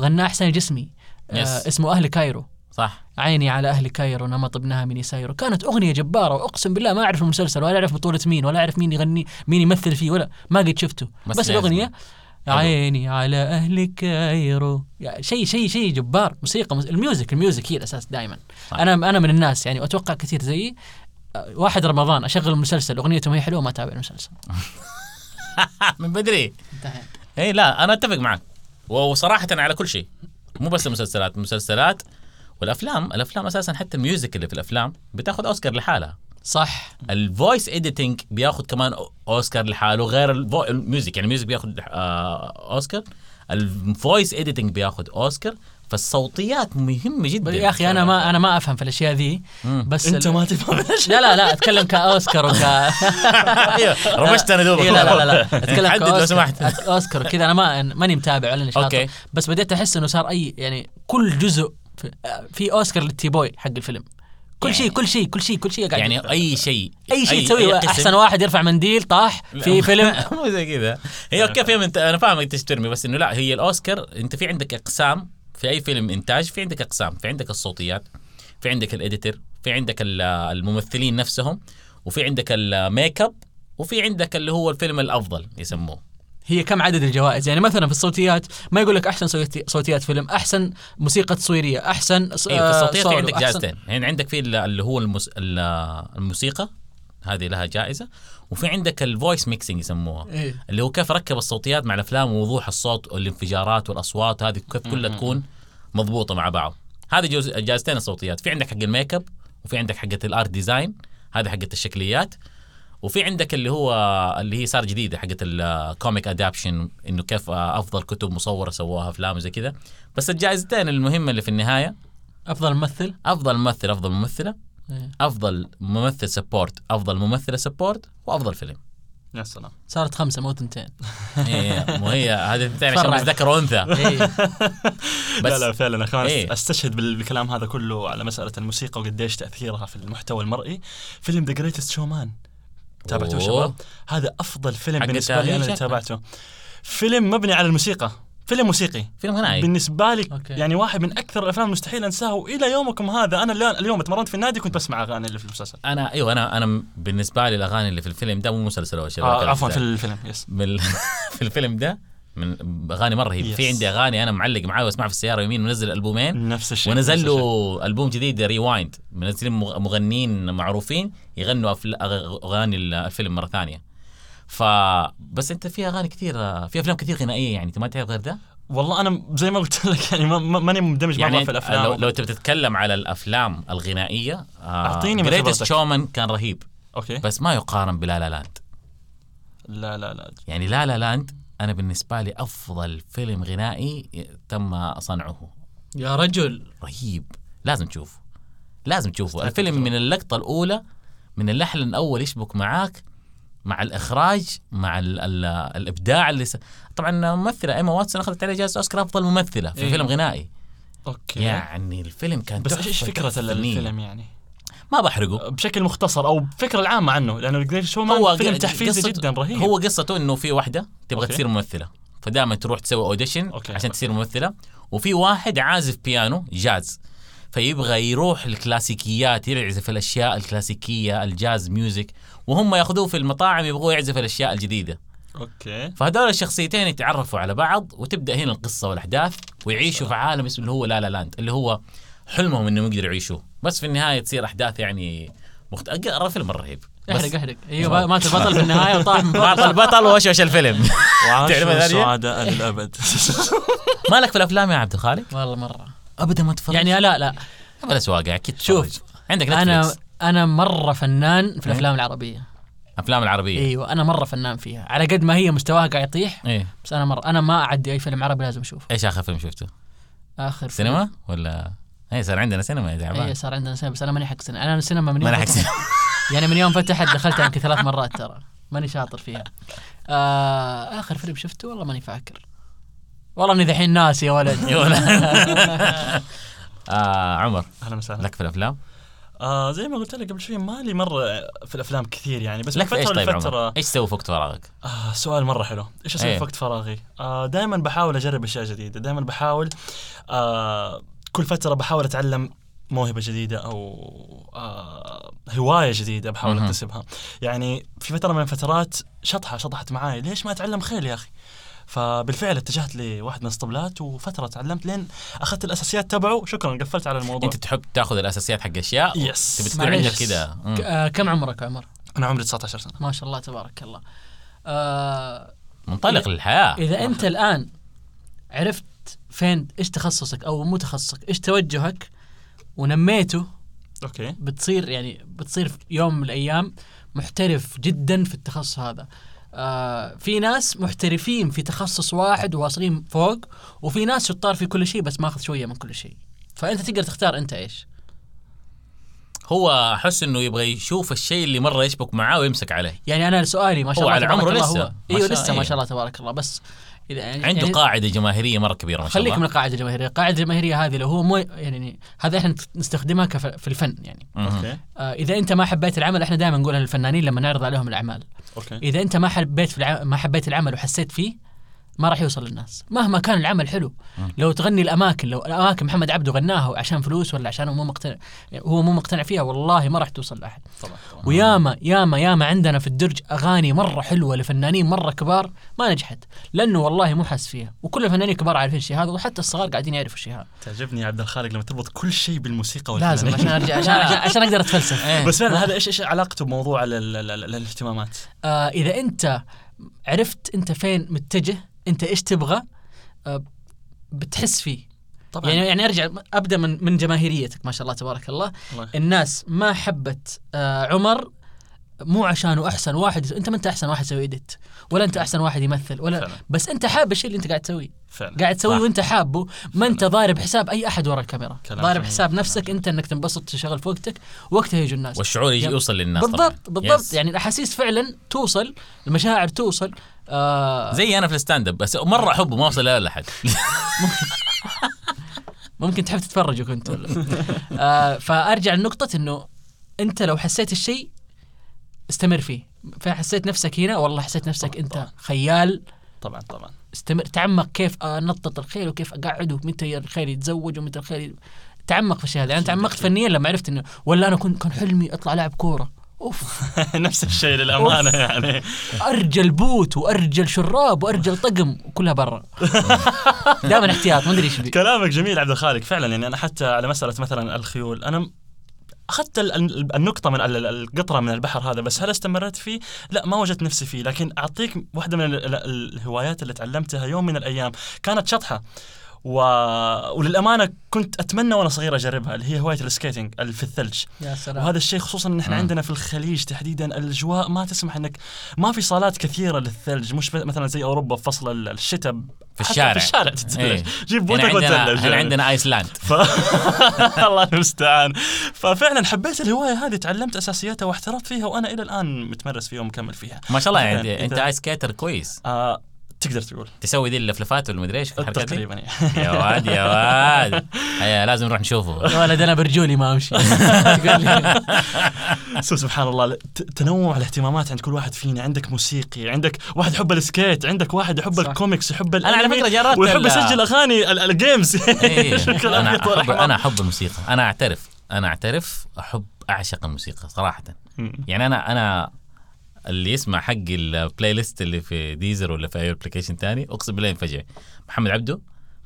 غناه حسين جسمي آه، Yes. اسمه أهل كايرو. صح. عيني على أهل كايرو نمط ابنها من يسايرو. كانت أغنية جبارة وأقسم بالله ما أعرف المسلسل ولا أعرف بطولة مين ولا أعرف مين يغني مين يمثل فيه ولا ما قد شفته. بس بس, حلو. عيني على أهل كايرو. شيء شيء شيء جبار. موسيقى. ال music ال music هي الأساس دائما صح. أنا أنا من الناس يعني واتوقع كثير زيي واحد رمضان أشغل المسلسل أغنيته ما هي حلوة ما أتابع المسلسل. من بدري. اي لا أنا أتفق معك. وصراحه على كل شيء. مو بس المسلسلات المسلسلات والافلام الأفلام أساسا حتى ال music اللي في الأفلام بتاخذ أوسكار لحالها صح ال voice editing بياخذ كمان أوسكار لحاله غير. ال music يعني ال music بياخذ آه أوسكار ال voice editing بياخذ أوسكار فالصوتيات مهمة جدا يا أخي أنا ما أنا ما أفهم في الأشياء ذي. بس انت ما تفهم لا لا لا أتكلم كأوسكار وك أيوه رمشت أنا دوبك إيه لا لا لا. أتكلم حدد لو كأوسكار. سمحت أوسكار كذا أنا ما ماني متابع ولا شاطر okay. بس بديت أحس إنه صار أي يعني كل جزء في, أوسكار لل tea boy حق الفيلم. كل يعني- شيء كل شيء كل شيء كل شيء قاعد يعني أي شيء أي شيء تسويه. أحسن واحد يرفع منديل طاح في فيلم. مو زي كذا. هي okay فيلم أنت أنا فاهم انت ترمي بس إنه لا هي الأوسكار أنت في عندك أقسام في أي فيلم إنتاج في عندك أقسام. في عندك الصوتيات في عندك ال editor في عندك ال- الممثلين نفسهم وفي عندك الميك اب وفي عندك اللي هو الفيلم الأفضل يسموه. هي كم عدد الجوائز؟ يعني مثلا في الصوتيات ما يقول لك أحسن صوتي- صوتيات فيلم أحسن موسيقى تصويرية أحسن ص- أيوه في الصوتيات في عندك جائزتين. يعني عندك في ال- اللي هو المس... ال- الموسيقى هذه لها جائزة وفي عندك ال voice mixing يسموها. إيه. اللي هو كيف ركب الصوتيات مع الأفلام ووضوح الصوت والانفجارات والأصوات هذه كيف كلها تكون مضبوطة مع بعض. هذه جوز... جائزتين الصوتيات. في عندك حق الميك أب وفي عندك حقة ال art design هذه حقة الشكليات. وفي عندك اللي هو اللي هي صار جديدة حقت ال comic adaptation إنه كيف أفضل كتب مصورة سووها أفلام وزي كذا. بس الجائزتين المهمة اللي في النهاية. أفضل ممثل؟ أفضل ممثل أفضل ممثلة. إيه. أفضل ممثل support أفضل ممثلة support وأفضل فيلم. يا سلام. صارت خمسة مو تنتين إيه مو هي هذه الثانية عشان ذكر وانثى إيه. بس لا لا فعلا كمان إيه. أستشهد بال- بالكلام هذا كله على مسألة الموسيقى وقديش تأثيرها في المحتوى المرئي. فيلم The Greatest Showman تابعته. شباب؟ هذا أفضل فيلم بالنسبة لي أنا. تابعته. فيلم مبني على الموسيقى. فيلم موسيقي. فيلم غنائي. بالنسبة لي okay. يعني واحد من أكثر الأفلام المستحيل انساها والى يومكم هذا. أنا اليوم اتمرنت في النادي كنت بسمع أغاني اللي في المسلسل. أنا أيوه أنا أنا بالنسبة لي الأغاني اللي في الفيلم ده مو مسلسل أول شيء آه عفوا في الفيلم yes. بال... في الفيلم ده من أغاني مرة رهيبه في. عندي أغاني أنا معلق معاه وأسمعها في السيارة يمين منزل ألبومين. نفس الشيء ونزل نفس الشيء. له ألبوم جديد rewind منزلين مغ- مغنيين معروفين يغنوا أغاني الفيلم مرة ثانية. ف بس أنت في أغاني كثير في أفلام كثير غنائية يعني أنت ما تعرف غير ده؟ والله أنا زي ما قلت لك يعني ما- ما- ماني مندمج يعني مره في الأفلام. لو, لو تبي تتكلم على الأفلام الغنائية أعطيني من Greatest خبرتك. Showman كان رهيب. okay. بس ما يقارن ب La La Land لا لا لا. يعني La La Land أنا بالنسبة لي أفضل فيلم غنائي تم صنعه. يا رجل. رهيب. لازم تشوفه. لازم تشوفه. الفيلم من اللقطة الأولى من اللحن الأول يشبك معاك مع الإخراج مع ال ال الإبداع اللي س... طبعا ممثلة إيما واتسون أخذت عليها جائزة أوسكار أفضل ممثلة في إيه. فيلم غنائي. okay. يعني الفيلم كان بس إيش فكرة. الفيلم يعني؟ ما بحرقه. بشكل مختصر أو الفكرة العامة عنه لأنه Great Show هو فيلم تحفيزي جدا رهيب. هو قصته إنه في واحدة تبغى okay. تصير ممثلة فدائما تروح تسوي audition okay. عشان تصير ممثلة وفي واحد عازف بيانو جاز. فيبغى يروح الكلاسيكيات يعزف الأشياء الكلاسيكية ال jazz music وهم ياخذوه في المطاعم يبغوا يعزف الأشياء الجديدة. okay. فهذول الشخصيتين يتعرفوا على بعض وتبدأ هنا القصة والأحداث ويعيشوا في عالم اسمه اللي هو La La Land اللي هو حلمهم إنهم يقدروا يعيشوه بس في النهاية تصير أحداث يعني مخت... أقرأ فيلم مره رهيب أحرق أحرق. أيوه مات البطل في النهاية وطاح بعض البطل وشوش الفيلم. تعرف؟ سعداء للابد مالك في الأفلام يا عبد الخالق؟ والله مرة. ابدا ما تتفرج يعني لا لا. ولا سواقع أكيد شوف،. عندك أنا نتفلكس أنا مرة فنان في إيه. الافلام العربية. أفلام العربية. أيوه أنا مرة فنان فيها. على قد ما هي مستواها قاعد يطيح إيه. بس أنا مرة. أنا ما أعدي أي فيلم عربي لازم أشوفه. إيش آخر فيلم شفته؟ آخر سينما ولا اي صار عندنا سينما يا اي تعبان صار عندنا سينما بس أنا ماني حق سينما. أنا السينما من ما يوم فتحت- سينما. يعني من يوم فتحت دخلتها يمكن ثلاث مرات ترى. ماني شاطر فيها. آه آخر فيلم شفته؟ والله ماني فاكر. والله إني ذحين ناسي يا ولد. يا ولد. آه عمر. أهلا وسهلا. لك في الأفلام؟ آه زي ما قلت لك قبل شوي مالي مرة في الأفلام كثير يعني بس لك فتره طيب لفترة. عمر؟ إيش تسوي في وقت فراغك؟ آه سؤال مرة حلو، إيش أسوي إيه. في وقت فراغي؟ آه دائما بحاول أجرب أشياء جديدة، دائما بحاول آه كل فترة بحاول أتعلم موهبة جديدة أو آه هواية جديدة بحاول. أكتسبها. يعني في فترة من الفترات شطحة شطحت معاي، ليش ما أتعلم خيل يا أخي؟ فبالفعل اتجهت لواحد من الاسطبلات وفترة تعلمت لين أخذت الأساسيات تبعه شكرا قفلت على الموضوع. أنت تحب تاخذ الأساسيات حق أشياء يس. تبي تكون. عندك كذا آه كم عمرك يا عمر؟ أنا عمري 19 سنة. ما شاء الله تبارك الله آه منطلق للحياة إذا أنت الآن عرفت فين إيش تخصصك؟ أو مو تخصصك إيش توجهك؟ ونميته. أوكي. بتصير يعني بتصير في يوم من الأيام محترف جدا في التخصص هذا. آه في ناس محترفين في تخصص واحد وواصلين فوق وفي ناس شطار في كل شيء بس ماخذ شوية من كل شيء. فأنت تقدر تختار أنت إيش؟ هو أحس إنه يبغى يشوف الشيء اللي مرة يشبك معاه ويمسك عليه. يعني أنا سؤالي ما شاء الله على عمره لسه. هو إيوه لسه ما إيه. شاء الله تبارك الله. بس إذا يعني عنده يعني قاعدة جماهيرية مرة كبيرة ما شاء خليك من الله القاعدة الجماهيرية، القاعدة الجماهيرية هذه لو هو مو يعني هذا إحنا نستخدمها في الفن يعني. okay. آه إذا أنت ما حبيت العمل إحنا دائما نقولها للفنانين لما نعرض عليهم الأعمال. okay. إذا أنت ما حبيت في الع... ما حبيت العمل وحسيت فيه ما راح يوصل للناس. مهما كان العمل حلو. مم. لو تغني الأماكن لو الأماكن محمد عبده غناها عشان فلوس ولا عشان هو مو مقتنع هو مو مقتنع فيها والله ما راح توصل لأحد. طبعا طبعا. وياما ياما ياما عندنا في الدرج أغاني مرة حلوة لفنانين مرة كبار ما نجحت. لأنه والله مو حاس فيها. وكل الفنانين الكبار عارفين الشيء هذا وحتى الصغار قاعدين يعرفوا الشيء هذا. تعجبني يا عبد الخالق لما تربط كل شيء بالموسيقى لازم والفنانين. عشان أرجع عشان عشان, عشان أقدر أتفلسف. إيه. بس فعلا هذا إيش إيش علاقته بموضوع ال- ال- ال- الاهتمامات؟ آه إذا أنت عرفت أنت فين متجه انت إيش تبغى آه بتحس فيه طبعا يعني يعني ارجع ابدا من من جماهيريتك ما شاء الله تبارك الله الله الناس ما حبت آه عمر مو عشانه أحسن واحد انت ما انت أحسن واحد يسوي edit ولا انت أحسن واحد يمثل ولا فعلا. بس انت حاب الشيء اللي انت قاعد تسويه فعلا قاعد تسويه. وانت حابه ما انت ضارب حساب أي أحد ورا الكاميرا ضارب جميل. حساب نفسك. أنت إنك تنبسط تشغل في وقتك وقتها يجوا الناس والشعور يجي yep. يوصل للناس طبعاً. بالضبط بالضبط yes. يعني الأحاسيس فعلا توصل المشاعر توصل آه زي أنا في ال stand up بس مرة أحبه ما اوصل لا أحد. ممكن تحب تتفرجوا كنت ولا؟ آه فأرجع لنقطة إنه أنت لو حسيت الشيء استمر فيه. فحسيت نفسك هنا والله حسيت نفسك أنت خيال. طبعا طبعا. استمر تعمق كيف أنطط الخيل وكيف اقعده ومتى الخيل يتزوج ومتى الخيل تعمق في الشيء هذا. يعني تعمقت. فنيا لما عرفت إنه ولا أنا كنت كان حلمي أطلع لاعب كورة. أوف. نفس الشيء للأمانة يعني. أرجل بوت وأرجل شراب وأرجل طقم وكلها برا. دائما احتياط ما أدري إيش كلامك جميل عبد الخالق فعلا يعني أنا حتى على مسألة مثلا الخيول أنا أخذت ال- ال- النقطة من ال- ال- القطرة من البحر هذا بس هل استمرت فيه؟ لا ما وجدت نفسي فيه لكن أعطيك واحدة من ال- ال- الهوايات اللي تعلمتها يوم من الأيام كانت شطحة. و... وللأمانة كنت أتمنى وأنا صغير أجربها اللي هي هواية السكيتنج اللي في الثلج. يا سلام. وهذا الشيء خصوصا إن إحنا. عندنا في الخليج تحديدا الأجواء ما تسمح انك ما في صالات كثيرة للثلج مش مثلا زي أوروبا في فصل ال- الشتاء في الشارع. في الشارع تتزلج إيه. جيب بوتك هنا يعني. عندنا ايسلاند ف... الله المستعان. ففعلا حبيت الهواية هذه تعلمت أساسياتها واحترفت فيها وأنا إلى الآن متمرس فيها ومكمل فيها. ما شاء الله يعني أنت ice skater كويس. آه تقدر تقول. تسوي دي اللفلفات والمدري إيش؟ تقريبا. يا. واد يا واد. هيا لازم نروح نشوفه. ولد أنا برجولي ما أمشي. so سبحان الله. تنوع الاهتمامات عند كل واحد فينا. عندك موسيقي عندك واحد يحب ال skate عندك واحد يحب. الكوميكس يحب أنا على فكرة جربت ويحب يسجل أغاني ال- ال games إيه. شكراً أنا أحب. أنا أحب الموسيقى. أنا أعترف أنا أعترف أحب أعشق الموسيقى صراحة. يعني أنا أنا اللي يسمع حق ال playlist اللي في Deezer ولا في أي application ثاني أقسم بالله ينفجع محمد عبده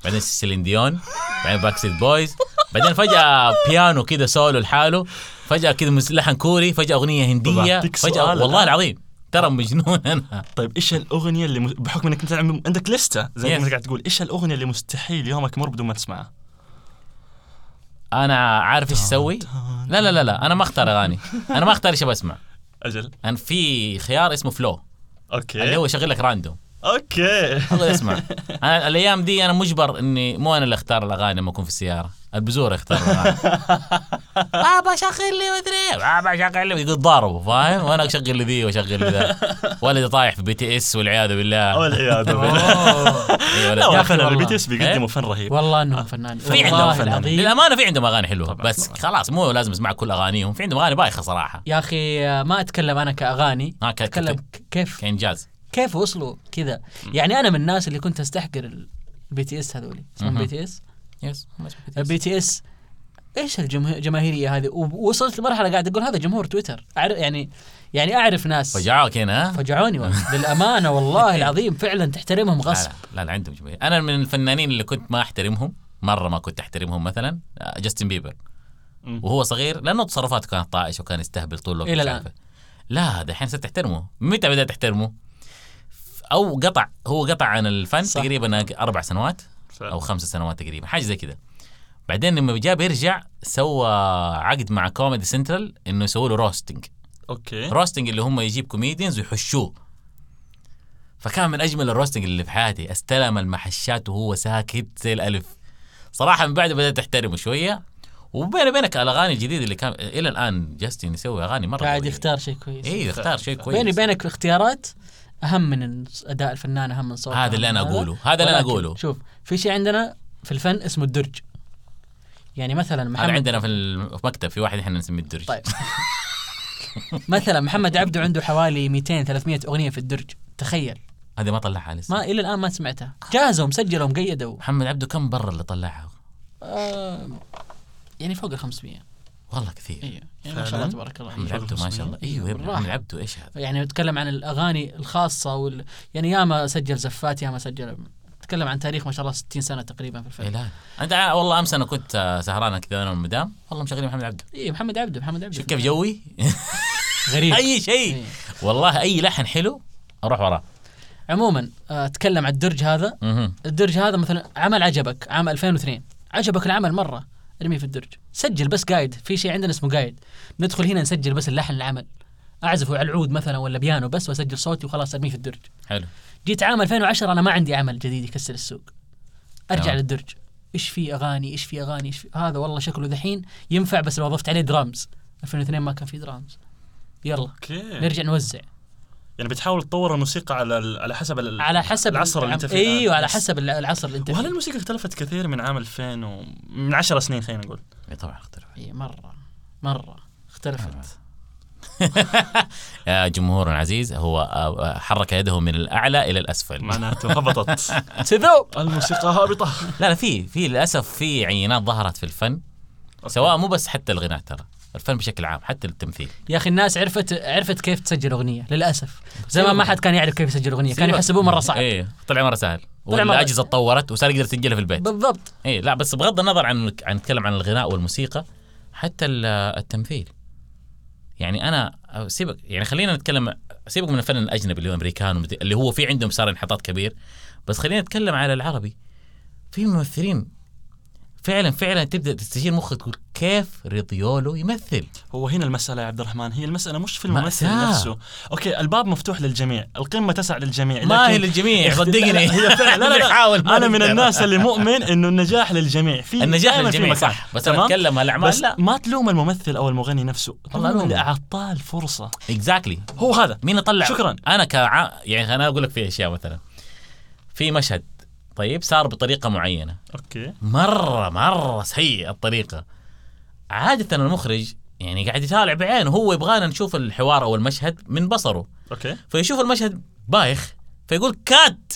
بعدين سيلين ديون بعدين Backstreet Boys بعدين فجأة بيانو كده سولو لحاله فجأة كده مس- لحن كوري فجأة أغنية هندية فجأة سؤال والله. العظيم ترى مجنون أنا طيب إيش الأغنية اللي. بحكم إنك انت عندك لستة زي Yes. ما قاعد تقول إيش الأغنية اللي مستحيل يومك يمر بدون ما تسمعها؟ أنا عارف إيش أسوي لا لا لا لا أنا ما أختار أغاني أنا ما أختار إيش بسمع أجل. أنا في خيار اسمه Flow okay. اللي هو يشغل لك random okay. هذا اسمع أنا الأيام دي أنا مجبر إني مو أنا اللي أختار الأغاني لما أكون في السيارة. البزور يختار بابا شغل لي مدري بابا شغل لي. يقول ضاربه فاهم؟ وأنا أشغل لي ذي وأشغل لي ذا. ولدي طايح في BTS والعياذ بالله. والعياذ بالله. إيه، ولد- لا والله. ال BTS بيقدموا فن رهيب. والله إنهم فنانين في عندهم فنان. العظيم. للأمانة في عندهم أغاني حلوة. بس. خلاص مو لازم اسمع كل أغانيهم. في عندهم أغاني بايخة صراحة. يا أخي ما أتكلم أنا كأغاني. ك- أتكلم كيف كإنجاز. كيف وصلوا كذا؟ يعني أنا من الناس اللي كنت أستحقر ال BTS هذولي. اسمهم مهم. BTS yes ال BTS إيش الجماهيرية هذه ووصلت لمرحلة قاعد أقول هذا جمهور تويتر أعرف يعني يعني أعرف ناس فجعوك هنا ها؟ فجعوني والله. للأمانة والله العظيم فعلا تحترمهم لا غصب لا, لا, لا عندهم جماهير أنا من الفنانين اللي كنت ما أحترمهم مرة ما كنت أحترمهم مثلا آه، جاستن بيبر. وهو صغير لأنه تصرفاته كانت طائشة وكان يستهبل طول الوقت الآن. عارف. لا دحين صرت تحترمه متى بدأت تحترمه؟ أو قطع هو قطع عن الفن صح. تقريبا أربع سنوات. أو خمس سنوات تقريبا حاجة زي كذا بعدين لما جاء بيرجع سوى عقد مع Comedy Central إنه يسووا له roasting okay. roasting اللي هم يجيب comedians ويحشوه. فكان من أجمل ال roasting اللي في حياتي. استلم المحشات وهو ساكت زي الألف. صراحة من بعد بدأت أحترمه شوية. وبيني وبينك الأغاني الجديدة اللي كان إلى الآن جاستن يسوي أغاني مرة قاعد. يختار شيء كويس. أيوه يختار شيء كويس. بيني وبينك الاختيارات أهم من أداء الفنان أهم من صوت هذا اللي أنا أقوله، هذا اللي أنا ولكن أقوله. شوف في شيء عندنا في الفن اسمه الدرج. يعني مثلا هذا محمد عندنا في المكتب في واحد إحنا نسميه الدرج. طيب. مثلا محمد عبده عنده حوالي 200 300 أغنية في الدرج. تخيل. هذه ما طلعها لسه. ما إلى الآن ما سمعتها. جاهزه ومسجله ومقيده و... محمد عبده كم برا اللي طلعها؟ آه يعني فوق ال 500 والله كثير. أيوه يعني ما شاء؟ الله تبارك الله. محمد أيوة. عبده ما شاء الله. أيوه يا. محمد عبده إيش هذا؟ يعني نتكلم عن الأغاني الخاصة وال... يعني ياما سجل زفات ياما سجل نتكلم عن تاريخ ما شاء الله 60 سنة تقريبا في إيه الفن لا. أنت والله أمس أنا كنت آه، سهران كذا أنا والمدام والله مشغلين محمد عبده. اي محمد عبده محمد عبده. شوف كيف جوي. غريب. أي شيء. إيه. والله أي لحن حلو أروح وراه. عموما آه، أتكلم عن الدرج هذا. الدرج هذا مثلا عمل عجبك عام 2002 عجبك العمل مرة. ارميه في الدرج. سجل بس قايد في شيء عندنا اسمه قايد. ندخل هنا نسجل بس اللحن العمل. أعزفه على العود مثلا ولا بيانو بس وأسجل صوتي وخلاص أرميه في الدرج. حلو. جيت عام 2010 أنا ما عندي عمل جديد يكسر السوق. أرجع تمام. للدرج. إيش في أغاني؟ إيش في أغاني؟ إيش في؟ هذا والله شكله دحين ينفع بس لو أضفت عليه درامز 2002 ما كان في درامز يلا. okay. نرجع نوزع. يعني بتحاول تطور الموسيقى على ال- على حسب ال- على حسب العصر اللي انت فيه إيوه. على. حسب الع- العصر اللي انت وهل فيه. الموسيقى اختلفت كثير من عام 2000 و... من 10 سنين خلينا نقول؟ إيه طبعا اختلف إي مرة. مرة. اختلفت. يا جمهور العزيز هو آه، حرك يده من الأعلى إلى الأسفل. معناته هبطت. تذوب. الموسيقى هابطة. لا لا في في للأسف في عينات ظهرت في الفن سواء مو بس حتى الغناء ترى. الفن بشكل عام حتى التمثيل. يا أخي الناس عرفت عرفت كيف تسجل أغنية للأسف. زمان ما حد كان يعرف كيف يسجل أغنية كانوا يحسبوه مرة صعب. إيه طلع مرة سهل. والأجهزة تطورت وصار يقدر يسجلها في البيت. بالضبط. إيه لا بس بغض النظر عن عن نتكلم عن الغناء والموسيقى حتى ال- التمثيل. يعني أنا سيبك يعني خلينا نتكلم سيبك من الفن الأجنبي اللي هو أمريكان اللي هو في عندهم صار انحطاط كبير بس خلينا نتكلم على العربي. في ممثلين فعلا فعلا تبدأ تستشير مخك تقول كيف رضيوا له يمثل هو هنا المسألة يا عبد الرحمن هي المسألة مش في الممثل مأساة. نفسه okay الباب مفتوح للجميع القمة تسع للجميع ما هي للجميع صدقني هي فعلا لا لا, لا. أنا من. الناس اللي مؤمن إنه النجاح للجميع في النجاح في للجميع مكان. صح بس أنا؟ أتكلم هالاعمال بس لا ما تلوم الممثل أو المغني نفسه تلوم اللي. اعطاه الفرصة exactly هو هذا مين طلع شكراً. أنا كع... يعني أنا أقول لك في أشياء مثلا في مشهد طيب صار بطريقة معينة. okay. مرة مرة سيئه الطريقة. عادة المخرج يعني قاعد يطالع بعينه هو يبغانا نشوف الحوار أو المشهد من بصره. okay. فيشوف المشهد بايخ فيقول cut!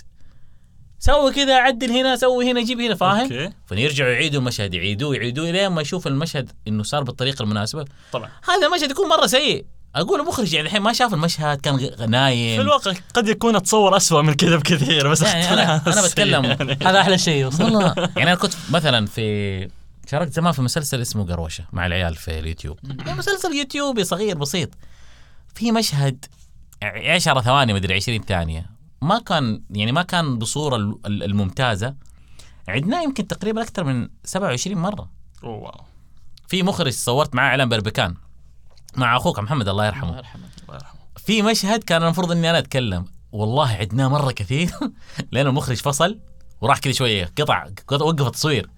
سوي كذا عدل هنا سوي هنا جيب هنا فاهم؟ okay. فيرجعوا يعيدوا المشهد يعيدوه يعيدوه لين ما يشوف المشهد إنه صار بالطريقة المناسبة. طبعا. هذا المشهد يكون مرة سيء. أقول المخرج يعني الحين ما شاف المشهد كان غ- نايم. في الواقع قد يكون اتصور أسوأ من كذا بكثير بس يعني أنا- اختلاف أنا بتكلم. يعني. هذا أحلى شيء والله يعني أنا كنت مثلا في شاركت زمان في مسلسل اسمه قروشة مع العيال في اليوتيوب. يعني مسلسل يوتيوبي صغير بسيط. في مشهد 10 ثواني مدري 20 ثانية. ما كان يعني ما كان بصورة ال- ال- الممتازة. عدناه يمكن تقريبا أكثر من 27 مرة. أوه، واو. في مخرج صورت معاه اعلان بربكان مع أخوك محمد الله يرحمه. الله يرحمه الله يرحمه. في مشهد كان المفروض إني أنا أتكلم. والله عدناه مرة كثير لأن المخرج فصل وراح كذا شوية قطع قطع وقف التصوير.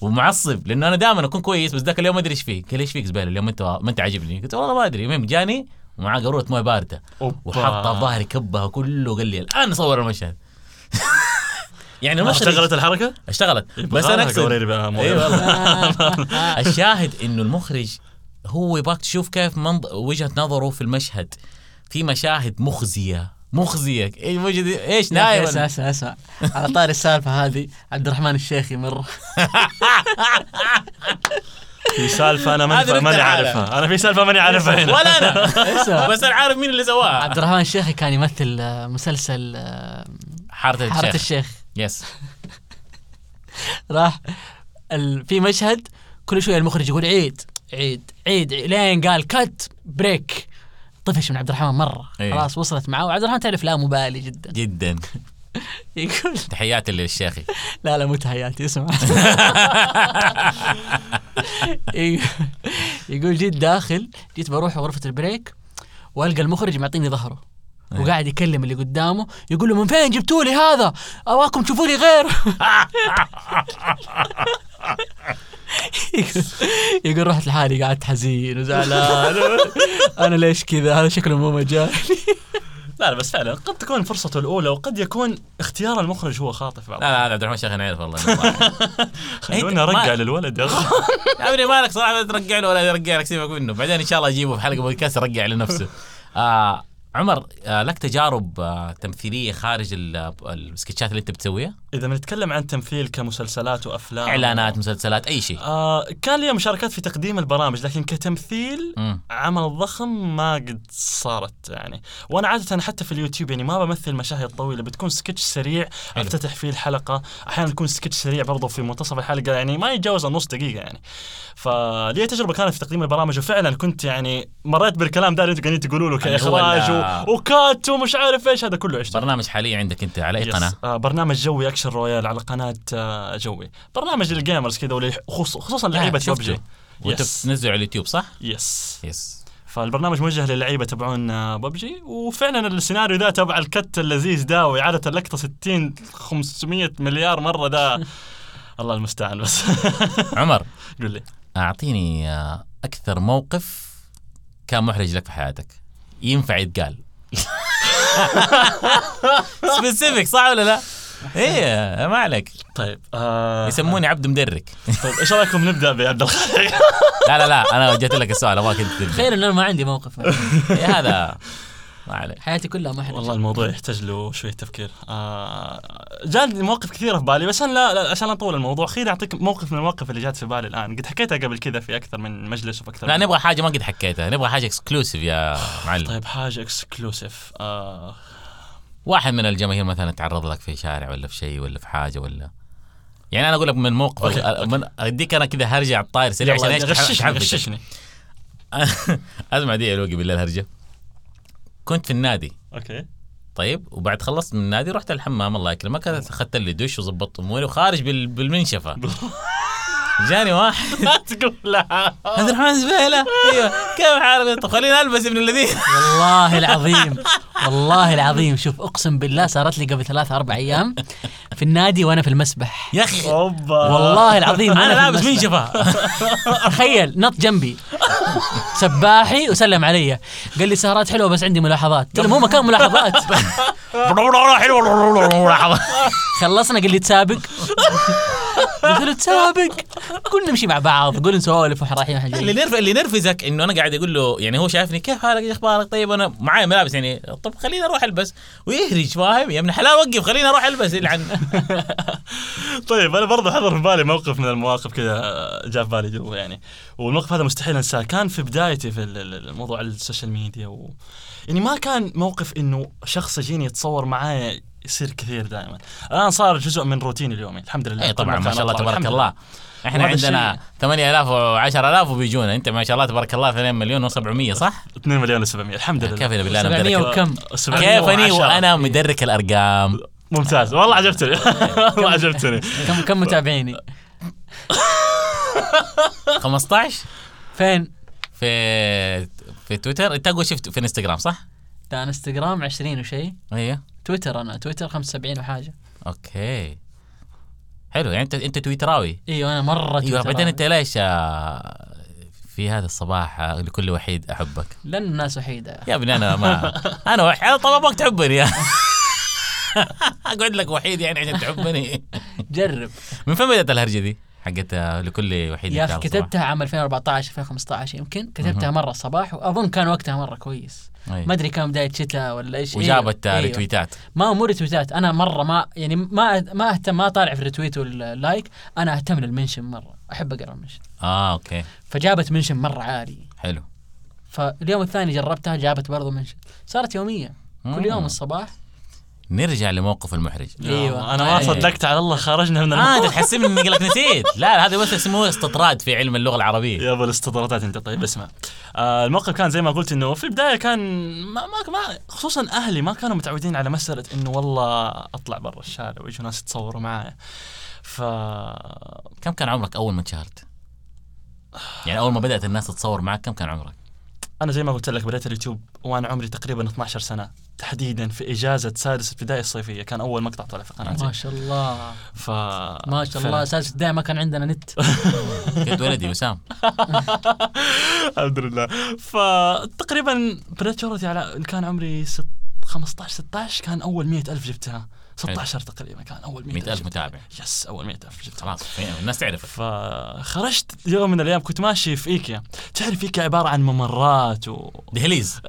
ومعصب لأنه أنا دائما أكون كويس بس ذاك اليوم ما أدري إيش فيه. قال إيش فيك زبالة؟ اليوم أنت ما أنت عاجبني. قلت والله ما أدري. المهم جاني ومعاه قارورة موية باردة. وحطها في ظهري كبها كله قال لي الآن صور المشهد. يعني ما المخرج اشتغلت الحركة؟ اشتغلت. بس يبغى أنا أقصد موية. اي والله. الشاهد إنه المخرج هو يبغاك تشوف كيف منظ... وجهة نظره في المشهد. في مشاهد مخزية مخزية. إيش وجد إيش أخي اسمع نايم اسمع اسمع. على طاري السالفة هذه عبد الرحمن الشيخي مره في سالفة أنا ماني ماني. عارفها. أنا في سالفة ماني عارفها هنا. ولا أنا. بس أنا عارف مين اللي سواها. عبد الرحمن الشيخي كان يمثل آه، مسلسل آه، حارة حارة الشيخ. الشيخ yes راح ال... في مشهد كل شوية المخرج يقول عيد. عيد عيد لين قال cut break طفش من عبد الرحمن مرة. إيه. خلاص وصلت معه. وعبد الرحمن تعرف لا مبالي جدا. جدا. يقول تحياتي للشيخي. لا لا مو تحياتي اسمع. يقول- جيت داخل جيت بروح غرفة البريك والقى المخرج معطيني ظهره. إيه. وقاعد يكلم اللي قدامه يقول له من فين جبتوا لي هذا؟ ابغاكم تشوفوا لي غير. يقول- يقول رحت لحالي قعدت حزين وزعلان. أنا ليش كذا؟ هذا شكله مو مجال لا لا بس فعلا قد تكون فرصته الأولى وقد يكون اختيار المخرج هو خاطئ في بعض. لا لا عبد الرحمن الشيخ أنا أعرف والله. خلونا ما- ارجع للولد يا أخي. يا ابني مالك صراحة لا ترجع له ولا يرجع لك سيبك منه. بعدين إن شاء الله اجيبه في حلقة بودكاست يرجع لنفسه. آه عمر آه لك تجارب آه تمثيلية خارج ال- السكتشات اللي انت بتسويها؟ إذا بنتكلم عن تمثيل كمسلسلات وأفلام. إعلانات مسلسلات أي شيء. آه كان لي مشاركات في تقديم البرامج لكن كتمثيل مم. عمل ضخم ما قد صارت يعني. وأنا عادة حتى في اليوتيوب يعني ما بمثل مشاهد طويلة بتكون سكتش سريع حلو. أفتتح فيه الحلقة. أحيانا يكون سكتش سريع برضه في منتصف الحلقة يعني ما يتجاوز النص دقيقة يعني. فلي تجربة كانت في تقديم البرامج وفعلا كنت يعني مريت بالكلام ده اللي أنتم قاعدين تقولوا له كإخراج و- و cut ومش عارف إيش. هذا كله عشته برنامج حاليا عندك أنت على أي yes. قناة؟ آه برنامج Joy Action Royale على قناة آه Joy. برنامج لل gamers كذا خصوصا لعيبة. ببجي وانت. بتنزله على اليوتيوب صح؟ yes yes فالبرنامج موجه للعيبة تبعون آه، ببجي. وفعلا السيناريو ذا تبع ال cut اللذيذ ده وإعادة اللقطة 60 500 مليار مرة ده الله المستعان بس. عمر. قول لي. أعطيني آه، أكثر موقف كان محرج لك في حياتك. ينفع يتقال. سبيسيفيك صح ولا لا؟ إيه ما عليك. طيب آه يسموني عبد مدرك. طيب إيش رأيكم نبدأ بعبد الخالق؟ لا لا لا أنا وجهت لك السؤال ابغاك انت تبدأ. تخيل ان أنا ما عندي موقف. إيه هذا. ما عليك. حياتي كلها محرجه والله الموضوع يحتاج له شوية تفكير. آه جاني مواقف كثيرة في بالي بس أنا لا, لا عشان أطول الموضوع خليني اعطيك موقف من المواقف اللي جات في بالي الآن. قد حكيتها قبل كذا في أكثر من مجلس وفي أكثر لا نبغى حاجة ما قد حكيتها. نبغى حاجة exclusive يا معلم. طيب حاجة exclusive آه. واحد من الجماهير مثلا تعرض لك في شارع ولا في شيء ولا في حاجة ولا يعني أنا أقول لك من موقف okay، ال- okay. من أديك أنا كذا هرجع الطاير سريع عشان إيش غششني أسمع دي الوقي بالله الهرجه كنت في النادي. أوكي. طيب وبعد خلصت من النادي رحت الحمام الله يكرمك أخذت لي دش وظبطت أموري وخارج بال- بالمنشفة. جاني واحد. لا تقول لا. عبد الرحمن زبيله أيوه. كيف حالك طب خليني ألبس ابن الذين. والله العظيم. والله العظيم. شوف أقسم بالله صارت لي قبل ثلاثة أربع أيام في النادي وأنا في المسبح. يا أخي. أوبا. والله العظيم أنا لابس. منشفه تخيل نط جنبي. سباحي وسلم علي. قال لي سهرات حلوة بس عندي ملاحظات. قلت له مو مكان ملاحظات. خلصنا قال لي تسابق. قلت له تسابق. قلنا نمشي مع بعض قول نسولف وإحنا رايحين وإحنا اللي نرف اللي نرفزك إنه أنا قاعد أقول له يعني هو شايفني كيف حالك إيش أخبارك؟ طيب أنا معايا ملابس يعني طب خليني أروح ألبس. ويهرج فاهم؟ يا ابن الحلال وقف خليني أروح ألبس يلعن طيب أنا برضه حضر في بالي موقف من المواقف كذا جاء في بالي جوا يعني. والموقف هذا مستحيل أنساه. كان في بدايتي في ال- ال- الموضوع السوشيال ميديا و... يعني ما كان موقف إنه شخص يجيني يتصور معايا يصير كثير دائما. الآن صار جزء من روتيني اليومي. الحمد لله. اي كل طبعا ما شاء الله تبارك الله. إحنا عندنا الشيء- 8000 و10000 وبيجونا. أنت ما شاء الله تبارك الله 2 مليون و700 صح؟ 2 مليون و700 الحمد لله. كيف بالله أنا 700 مدرك وكم؟ كيفني وأنا مدرك الأرقام؟ ممتاز. والله عجبتني. والله عجبتني. كم كم متابعيني؟ 15 فين؟ في في تويتر. انت أقول شفت في انستغرام صح؟ ده انستغرام 20 وشيء أيوه تويتر أنا تويتر 75 وحاجة. أوكي. حلو يعني أنت أنت تويتراوي؟ أيوه أنا مرة أيوه تويتراوي. بعدين أنت ليش آه، في هذا الصباح آه، لكل وحيد أحبك؟ لأن الناس وحيدة. يا ابني أنا ما أنا وحيد. طب أبغاك تحبني. أقعد لك وحيد يعني عشان تحبني. جرب. من فين بدأت الهرجة دي؟ حقت آه، لكل وحيد يا أخي؟ كتبتها عام 2014 2015 يمكن كتبتها مرة الصباح وأظن كان وقتها مرة كويس. ما أدري كان بداية شتاء ولا إيش. وجابت آه، أيوة. retweet ات ما مو retweet ات أنا مرة ما يعني ما ما أهتم ما طالع في ال retweet و ال like أنا أهتم لل mention مرة. أحب أقرأ ال mention آه أوكي. فجابت منشن مرة عالي حلو. فاليوم الثاني جربتها جابت برضو منشن صارت يومية. كل يوم مم. الصباح. نرجع لموقف المحرج أيوة. أنا ما أي. صدقت على الله خرجنا من آه الموضوع انت تحسبني إني لك نسيت لا هذا بس اسمه استطراد في علم اللغة العربية يا أبو الاستطرادات أنت طيب اسمع آه الموقف كان زي ما قلت إنه في البداية كان ما ما, ما خصوصا أهلي ما كانوا متعودين على مسألة إنه والله أطلع برا الشارع ويجوا ناس يتصوروا معايا ف كم كان عمرك أول ما انشهرت؟ يعني أول ما بدأت الناس تتصور معك كم كان عمرك؟ أنا زي ما قلت لك بديت اليوتيوب وأنا عمري تقريبا 12 سنة تحديدا في إجازة سادس ابتدائي الصيفية. كان أول مقطع طلع في ما قناتي شاء الله. ف ما شاء الله. أساس الداعي ما كان عندنا نت. قد ولدي وسام. الحمد لله. فتقريبا بدأت شهرتي على كان عمري ست 15 16 كان أول 100 ألف جبتها. 16 تقريبا كان أول 100 100 ألف جبتها. متابع. yes أول 100 ألف جبتها خلاص الناس تعرفك فخرجت يوم من الأيام كنت ماشي في إيكيا تعرف إيكيا عبارة عن ممرات دهليز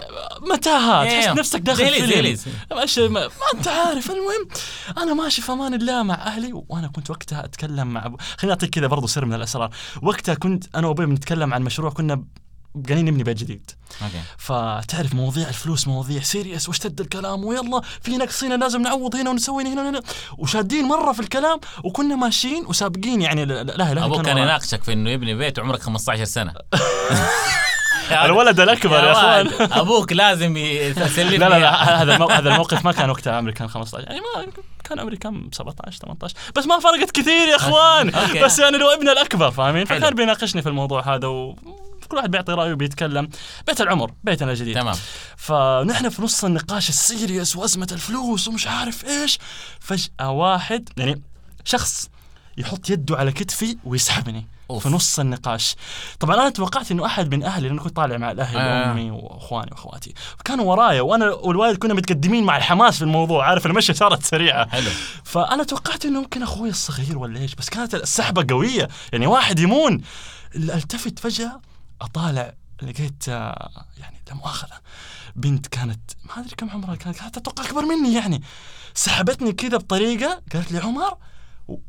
ومتاهات إيه. تحس نفسك داخل دهليز- فيلم دهليز. ماشي ما, ما أنت عارف المهم أنا ماشي في أمان الله مع أهلي وأنا كنت وقتها أتكلم مع. خليني أعطيك كذا برضو سر من الأسرار وقتها كنت أنا وأبوي بنتكلم عن مشروع كنا قاعدين نبني بيت جديد. أوكي. فتعرف مواضيع الفلوس مواضيع serious واشتد الكلام؟ ويلا في نقص هنا لازم نعوض هنا ونسوي هنا وهنا وشادين مرة في الكلام وكنا ماشيين وسابقين يعني لا لا أبوك كان. يناقشك في إنه يبني بيت وعمرك 15 سنة. الولد الأكبر يا أخوان. ولد، أبوك لازم يسلمني. لا لا لا هذا. هذا الموقف ما كان وقتها عمري كان 15 يعني ما كان عمري كم 17 18 بس ما فرقت كثير يا أخوان. أوكي. بس يعني لو ابنه الأكبر فاهمين. فكان بيناقشني في الموضوع هذا و كل واحد بيعطي رأيه وبيتكلم. بيت العمر بيتنا الجديد تمام. فنحن في نص النقاش ال serious وأزمة الفلوس ومش عارف إيش. فجأة واحد يعني شخص يحط يده على كتفي ويسحبني أوف. في نص النقاش. طبعا أنا توقعت إنه أحد من أهلي لأنه كنت طالع مع الأهل آه. وأمي وإخواني وأخواتي. فكانوا ورايا وأنا والوالد كنا متقدمين مع الحماس في الموضوع عارف المشي صارت سريعة. حلو. فأنا توقعت إنه ممكن أخوي الصغير ولا إيش بس كانت السحبه قوية. يعني واحد يمون التفت فجأة أطالع لقيت آه، يعني لا مؤاخذة بنت كانت ما أدري كم عمرها كانت كانت أتوقع أكبر مني يعني. سحبتني كذا بطريقة قالت لي عمر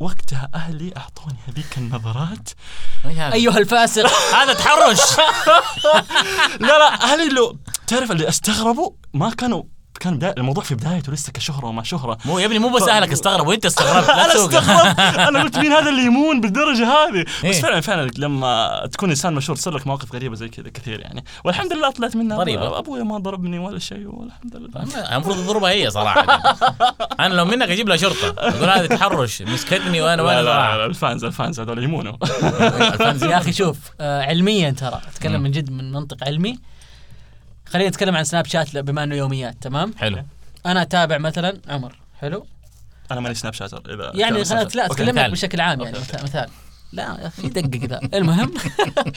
وقتها أهلي أعطوني هذيك النظرات؟ أيها الفاسق. هذا تحرش. لا لا أهلي لو تعرف اللي أستغربوا ما كانوا كان بداية الموضوع في بدايته لسه كشهرة وما شهرة. مو يا ابني مو بس ف- أهلك استغربوا انت استغربت أنا. استغربت. أنا قلت مين هذا اللي يمون بالدرجة هذه؟ إيه. بس فعلا فعلا لما تكون إنسان مشهور تصير لك مواقف غريبة زي كذا كثير يعني. والحمد لله طلعت منها. ضريبة. ابويا ما ضربني ولا شيء والحمد لله. المفروض تضربها هي صراحة. أنا لو منك أجيب لها شرطة. أقول هذا تحرش مسكتني وأنا وأنا لا, لا صراحة ال fans ال fans هذول يمونوا. يا أخي شوف آه علميا ترى أتكلم من جد من منطق علمي. خلينا نتكلم عن سناب شات بما انه يوميات تمام؟ حلو. أنا أتابع مثلا عمر حلو؟ أنا ماني Snapchatter إذا يعني لا اتكلم لك مثال. بشكل عام يعني أوكي، مثال, لا يا أخي دقق ذا المهم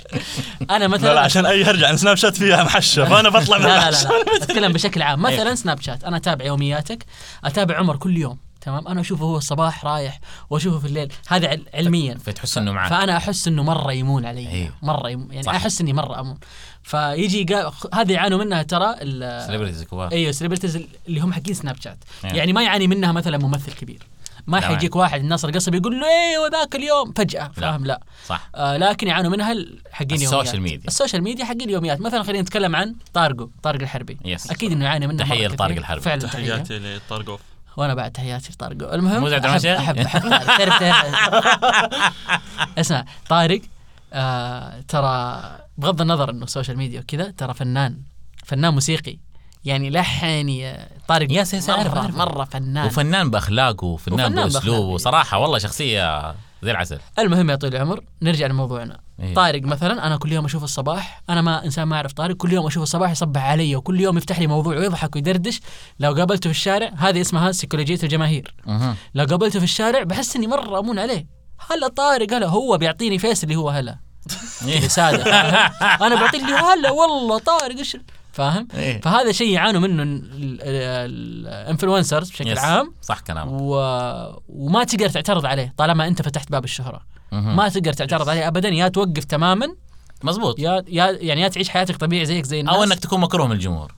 أنا مثلا لا لا عشان أي يرجع عن سناب شات فيها محشة فأنا بطلع من لا لا لا. لا. أتكلم بشكل عام. مثلا إيه. سناب شات أنا أتابع يومياتك أتابع عمر كل يوم. تمام؟ أنا أشوفه هو الصباح رايح وأشوفه في الليل. هذا عل- علميا. فتحس إنه معك فأنا أحس إنه مرة يمون علي. إيه. مرة يمون يعني صح. أحس إني مرة أمون. فيجي قا... هذه يعانوا منها ترى ال- celebrities كبار أيوه celebrities اللي هم حقين سناب شات إيه. يعني ما يعاني منها مثلا ممثل كبير. ما حيجيك واحد الناصر القصبي يقول له أيوه ذاك اليوم. فجأة فاهم؟ لا. صح. آه لكن يعانوا منها ال- حقين السوشيال يوميات. ميديا. السوشيال ميديا حقين يوميات. مثلا خلينا نتكلم عن طارقو طارق الحربي. yes. أكيد إنه يعاني منها تحية مرة لطارق. الحربي. فعلا تحياتي تحياتي لطارقو وأنا بعد تحياتي لطارقو المهم مو زعلت احب؟ احب أحب تعرف تعرف اسمع طارق آه ترى بغض النظر إنه السوشيال ميديا وكذا ترى فنان فنان موسيقي يعني لحن يا طارق يا سيدي، أعرف- مره أعرف. مرة فنان وفنان بأخلاقه وفنان وفنان بأسلوبه. صراحة والله شخصية زي العسل. المهم يا طويل العمر نرجع لموضوعنا. إيه. طارق مثلا أنا كل يوم أشوف الصباح أنا ما إنسان ما أعرف طارق كل يوم أشوف الصباح يصبح علي وكل يوم يفتح لي موضوع ويضحك ويدردش. لو قابلته في الشارع هذه اسمها سيكولوجيه الجماهير مهم. لو قابلته في الشارع بحس إني مرة أمون عليه. هلا طارق هلا هو بيعطيني face اللي هو هلا. كذا ساده؟ أنا بعطيه اللي هلا والله طارق إيش فاهم إيه. فهذا شيء يعانوا منه ال influencers بشكل yes. عام صح كلامك و... وما تقدر تعترض عليه طالما أنت فتحت باب الشهرة مهم. ما تقدر تعترض عليه ابدا يا توقف تماما مظبوط يا يا يعني يا تعيش حياتك طبيعي زيك زي الناس أو إنك تكون مكروه من الجمهور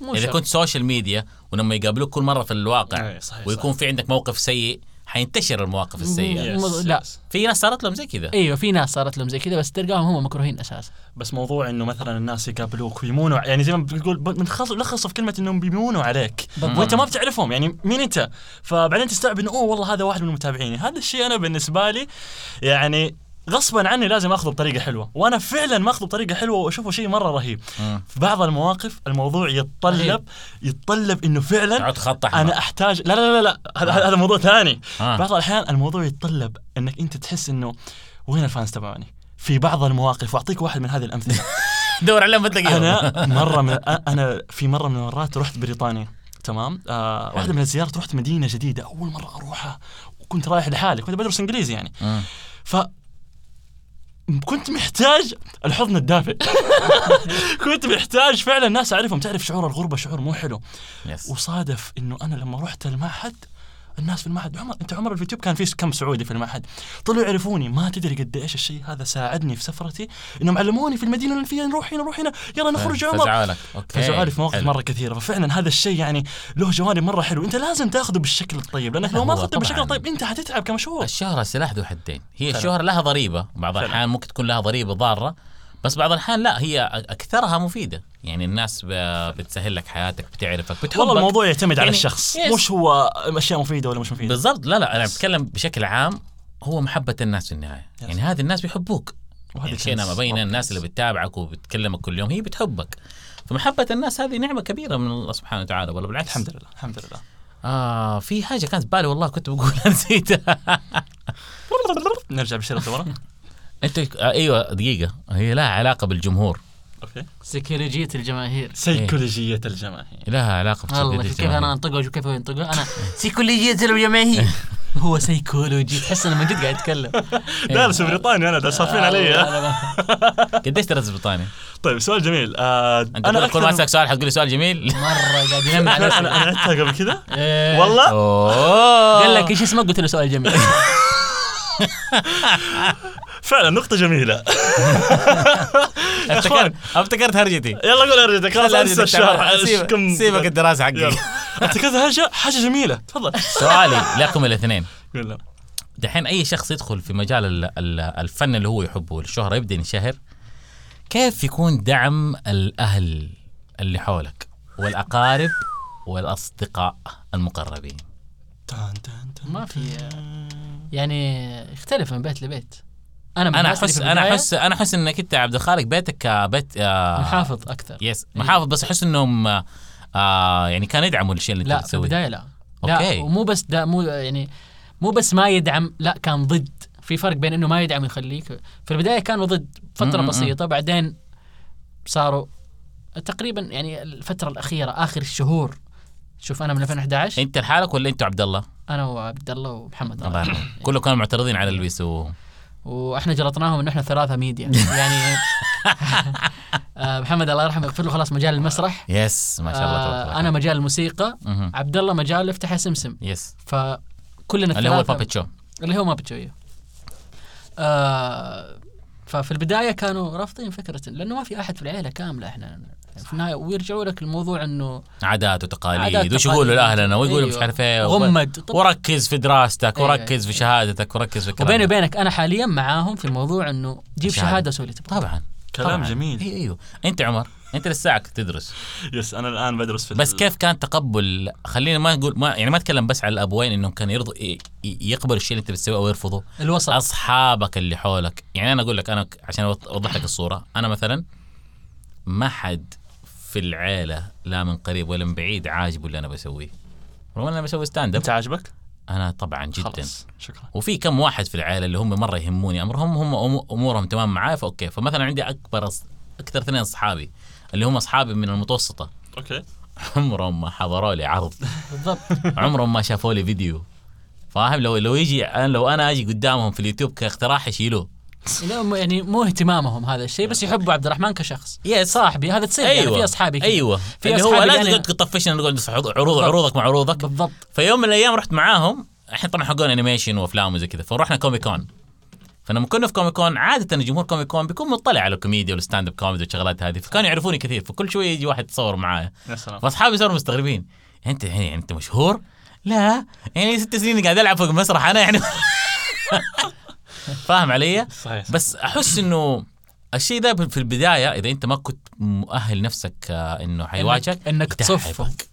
مو إذا شرط. كنت سوشيال ميديا ولما يقابلوك كل مرة في الواقع إيه، صحيح، ويكون صحيح. في عندك موقف سيء حينتشر المواقف السيئة. yes، لا. في ناس صارت لهم زي كذا. أيوه في ناس صارت لهم زي كذا بس تلقاهم هم مكروهين أساسا. بس موضوع إنه مثلا الناس يقابلوك ويمونوا يعني زي ما بتقول بنخلص نلخصه في كلمة إنهم بيمونوا عليك. وأنت ما بتعرفهم. يعني مين أنت؟ فبعدين تستوعب إنه أوه والله هذا واحد من متابعيني. هذا الشيء أنا بالنسبة لي يعني غصبا عني لازم أخذه بطريقة حلوة. وأنا فعلا ماخذه بطريقة حلوة وأشوفه شيء مرة رهيب. مم. في بعض المواقف الموضوع يتطلب يتطلب إنه فعلا خط احمر أنا احتاج لا لا لا لا هذا هذا موضوع ثاني. آه. بعض الأحيان الموضوع يتطلب إنك أنت تحس إنه وين الفانز تبعوني؟ في بعض المواقف وأعطيك واحد من هذه الأمثلة. دور عليهم ما تلاقيهم أنا مرة من أنا في مرة من المرات رحت بريطانيا. تمام؟ آه واحدة من الزيارات رحت مدينة جديدة أول مرة أروحها وكنت رايح لحالي كنت بدرس إنجليزي يعني. مم. ف كنت محتاج الحضن الدافئ. كنت محتاج فعلا ناس أعرفهم تعرف شعور الغربة شعور مو حلو. yes وصادف إنه أنا لما رحت المعهد الناس في المعهد. عمر أنت عمر اليوتيوب كان في كم سعودي في المعهد؟ طلعوا يعرفوني. ما تدري قد إيش الشيء هذا ساعدني في سفرتي. إنهم علموني في المدينة اللي فيها نروح هنا نروح هنا. يلا نخرج عمر. فزعوا لك أوكي في مواقف. مرة كثيرة. ففعلا هذا الشيء يعني له جوانب مرة حلو أنت لازم تأخذه بالشكل الطيب لأنك لا، لو ما أخذته بالشكل. الطيب أنت حتتعب كمشهور. الشهرة سلاح ذو حدين. هي فعلا. الشهرة لها ضريبة. بعض فعلا. الأحيان ممكن تكون لها ضريبة ضارة. بس بعض الأحيان لا هي أكثرها مفيدة. يعني الناس بتسهل لك حياتك بتعرفك بتحبك. والله الموضوع يعتمد على يعني- الشخص. يس. مش هو أشياء مفيدة ولا مش مفيدة. بالضبط. لا لا أنا بتكلم بشكل عام هو محبة الناس في النهاية. يس. يعني هذه الناس بيحبوك. وهذا يعني شيء ما بين الناس اللي بتتابعك وبتكلمك كل يوم هي بتحبك. فمحبة الناس هذه نعمة كبيرة من الله سبحانه وتعالى ولا بالعكس. الحمد لله الحمد لله. آه في حاجة كانت ببالي والله كنت بقولها نسيتها. نرجع بالشريط ورا أنت آه أيوه دقيقة. هي لها علاقة بالجمهور. أوكي. سيكولوجية الجماهير. سيكولوجية الجماهير. لها علاقة الله بسيكولوجية كيف أنا. انطقه وشوف كيف ينطقه أنا سيكولوجية الجماهير. هو سيكولوجي تحس إنه من جد قاعد يتكلم. دارس بريطانيا أنا ده صافين علي. قديش تدرس بريطانيا؟ طيب سؤال جميل. آه أنت كل- كل ما أسألك سؤال حتقول لي سؤال جميل؟ مرة قاعد ينمي على أنا أنا قبل كذا إيه. والله؟ قال لك إيش اسمك؟ قلت له سؤال جميل. فعلا نقطة جميلة. افتكرت افتكرت هرجتي. يلا قول ارجعك خلاص لا، أنسى. الشرح. سيبك- الدراسة حقك. افتكرت حاجة حاجة جميلة. تفضل. سؤالي لكم الاثنين. قول. دحين أي شخص يدخل في مجال ال- ال- الفن اللي هو يحبه الشهرة يبدأ ينشهر كيف يكون دعم الأهل اللي حولك والأقارب والأصدقاء المقربين؟ تان تان تان ما في يعني يختلف من بيت لبيت. أنا أنا احس أنا احس أنا أحس إنك أنت عبد الخالق بيتك آه، بيت آه محافظ أكثر. يس محافظ بس أحس إنهم آه آه يعني كانوا يدعموا الشيء اللي أنت لا في البداية لا. okay. لا ومو بس ده مو يعني مو بس ما يدعم لا كان ضد. في فرق بين إنه ما يدعم ويخليك. في البداية كانوا ضد فترة م- م- بسيطة بعدين صاروا تقريبا يعني الفترة الأخيرة آخر الشهور. شوف أنا من 2011 أنت لحالك ولا أنت عبد الله؟ أنا وعبد الله ومحمد الله كلهم كانوا معترضين على اللي بيسووه وإحنا جلطناهم انه إحنا ثلاثة ميديا. يعني آه، محمد الله يرحمه يغفر له خلاص مجال المسرح. yes ما شاء الله تبارك آه، الله. أنا مجال الموسيقى. عبد الله مجال افتح سمسم. yes فكلنا اللي هو ال puppet show اللي هو ما بتشويه آه ففي البداية كانوا رافضين فكرة لأنه ما في أحد في العيلة كاملة إحنا. في النهاية ويرجعوا لك الموضوع إنه عادات وتقاليد وش يقولوا. لأهلنا ويقولوا مش. عارف إيه غمد. وركز في دراستك أيوة. وركز في شهادتك وركز في الكلام وبيني. وبينك أنا حاليا معاهم في الموضوع إنه جيب شهادة. شهادة سوي اللي تبغاه طبعا كلام طبعاً. جميل. أيوه أيوه أنت عمر أنت لساك تدرس yes أنا الآن بدرس في بس كيف كان تقبل خلينا ما نقول ما يعني ما أتكلم بس على الأبوين إنهم كانوا يرضوا ي- ي- يقبلوا الشيء اللي أنت بتسويه أو يرفضوا الوسط أصحابك اللي حولك يعني أنا أقول لك أنا عشان أوضح لك الصورة أنا مثلا ما حد في العيلة لا من قريب ولا من بعيد عاجبه اللي أنا بسويه. رغم أنا بسوي stand up أنت عاجبك؟ أنا طبعا جدا. خلاص شكرا. وفي كم واحد في العائله اللي هم مرة يهموني. أمرهم هم أمورهم تمام معاي ف okay. فمثلا عندي أكبر أص... أكثر اثنين أصحابي اللي هم أصحابي من المتوسطة. okay. عمرهم ما حضروا لي عرض. بالضبط. عمرهم ما شافوا لي فيديو. فاهم؟ لو لو يجي لو أنا أجي قدامهم في اليوتيوب كاقتراح يشيلوه. يعني مو اهتمامهم هذا الشيء بس يحبوا عبد الرحمن كشخص. yes صاحبي هذا تصير يعني في أصحابي كذا. أيوه. في اللي هو لا أنا- تطفشنا نسمع عروض. عروضك مع عروضك. بالضبط. فيوم من الأيام رحت معاهم إحنا طبعا حقون animation وأفلام وزي كذا فرحنا Comic Con فلما كنا في Comic Con عادة جمهور Comic Con بيكون مطلع على الكوميديا وال stand up comedy والشغلات هذه فكانوا يعرفوني كثير فكل شوية يجي واحد يتصور معايا. يا سلام. فأصحابي صاروا مستغربين. أنت يعني أنت مشهور؟ لا. يعني ست سنين قاعد ألعب فوق المسرح أنا يعني فاهم علي؟ صحيح بس أحس إنه الشيء ده في البداية إذا أنت ما كنت مؤهل نفسك آه، إنه حيواجهك إنك- إنك تصف. يتعبك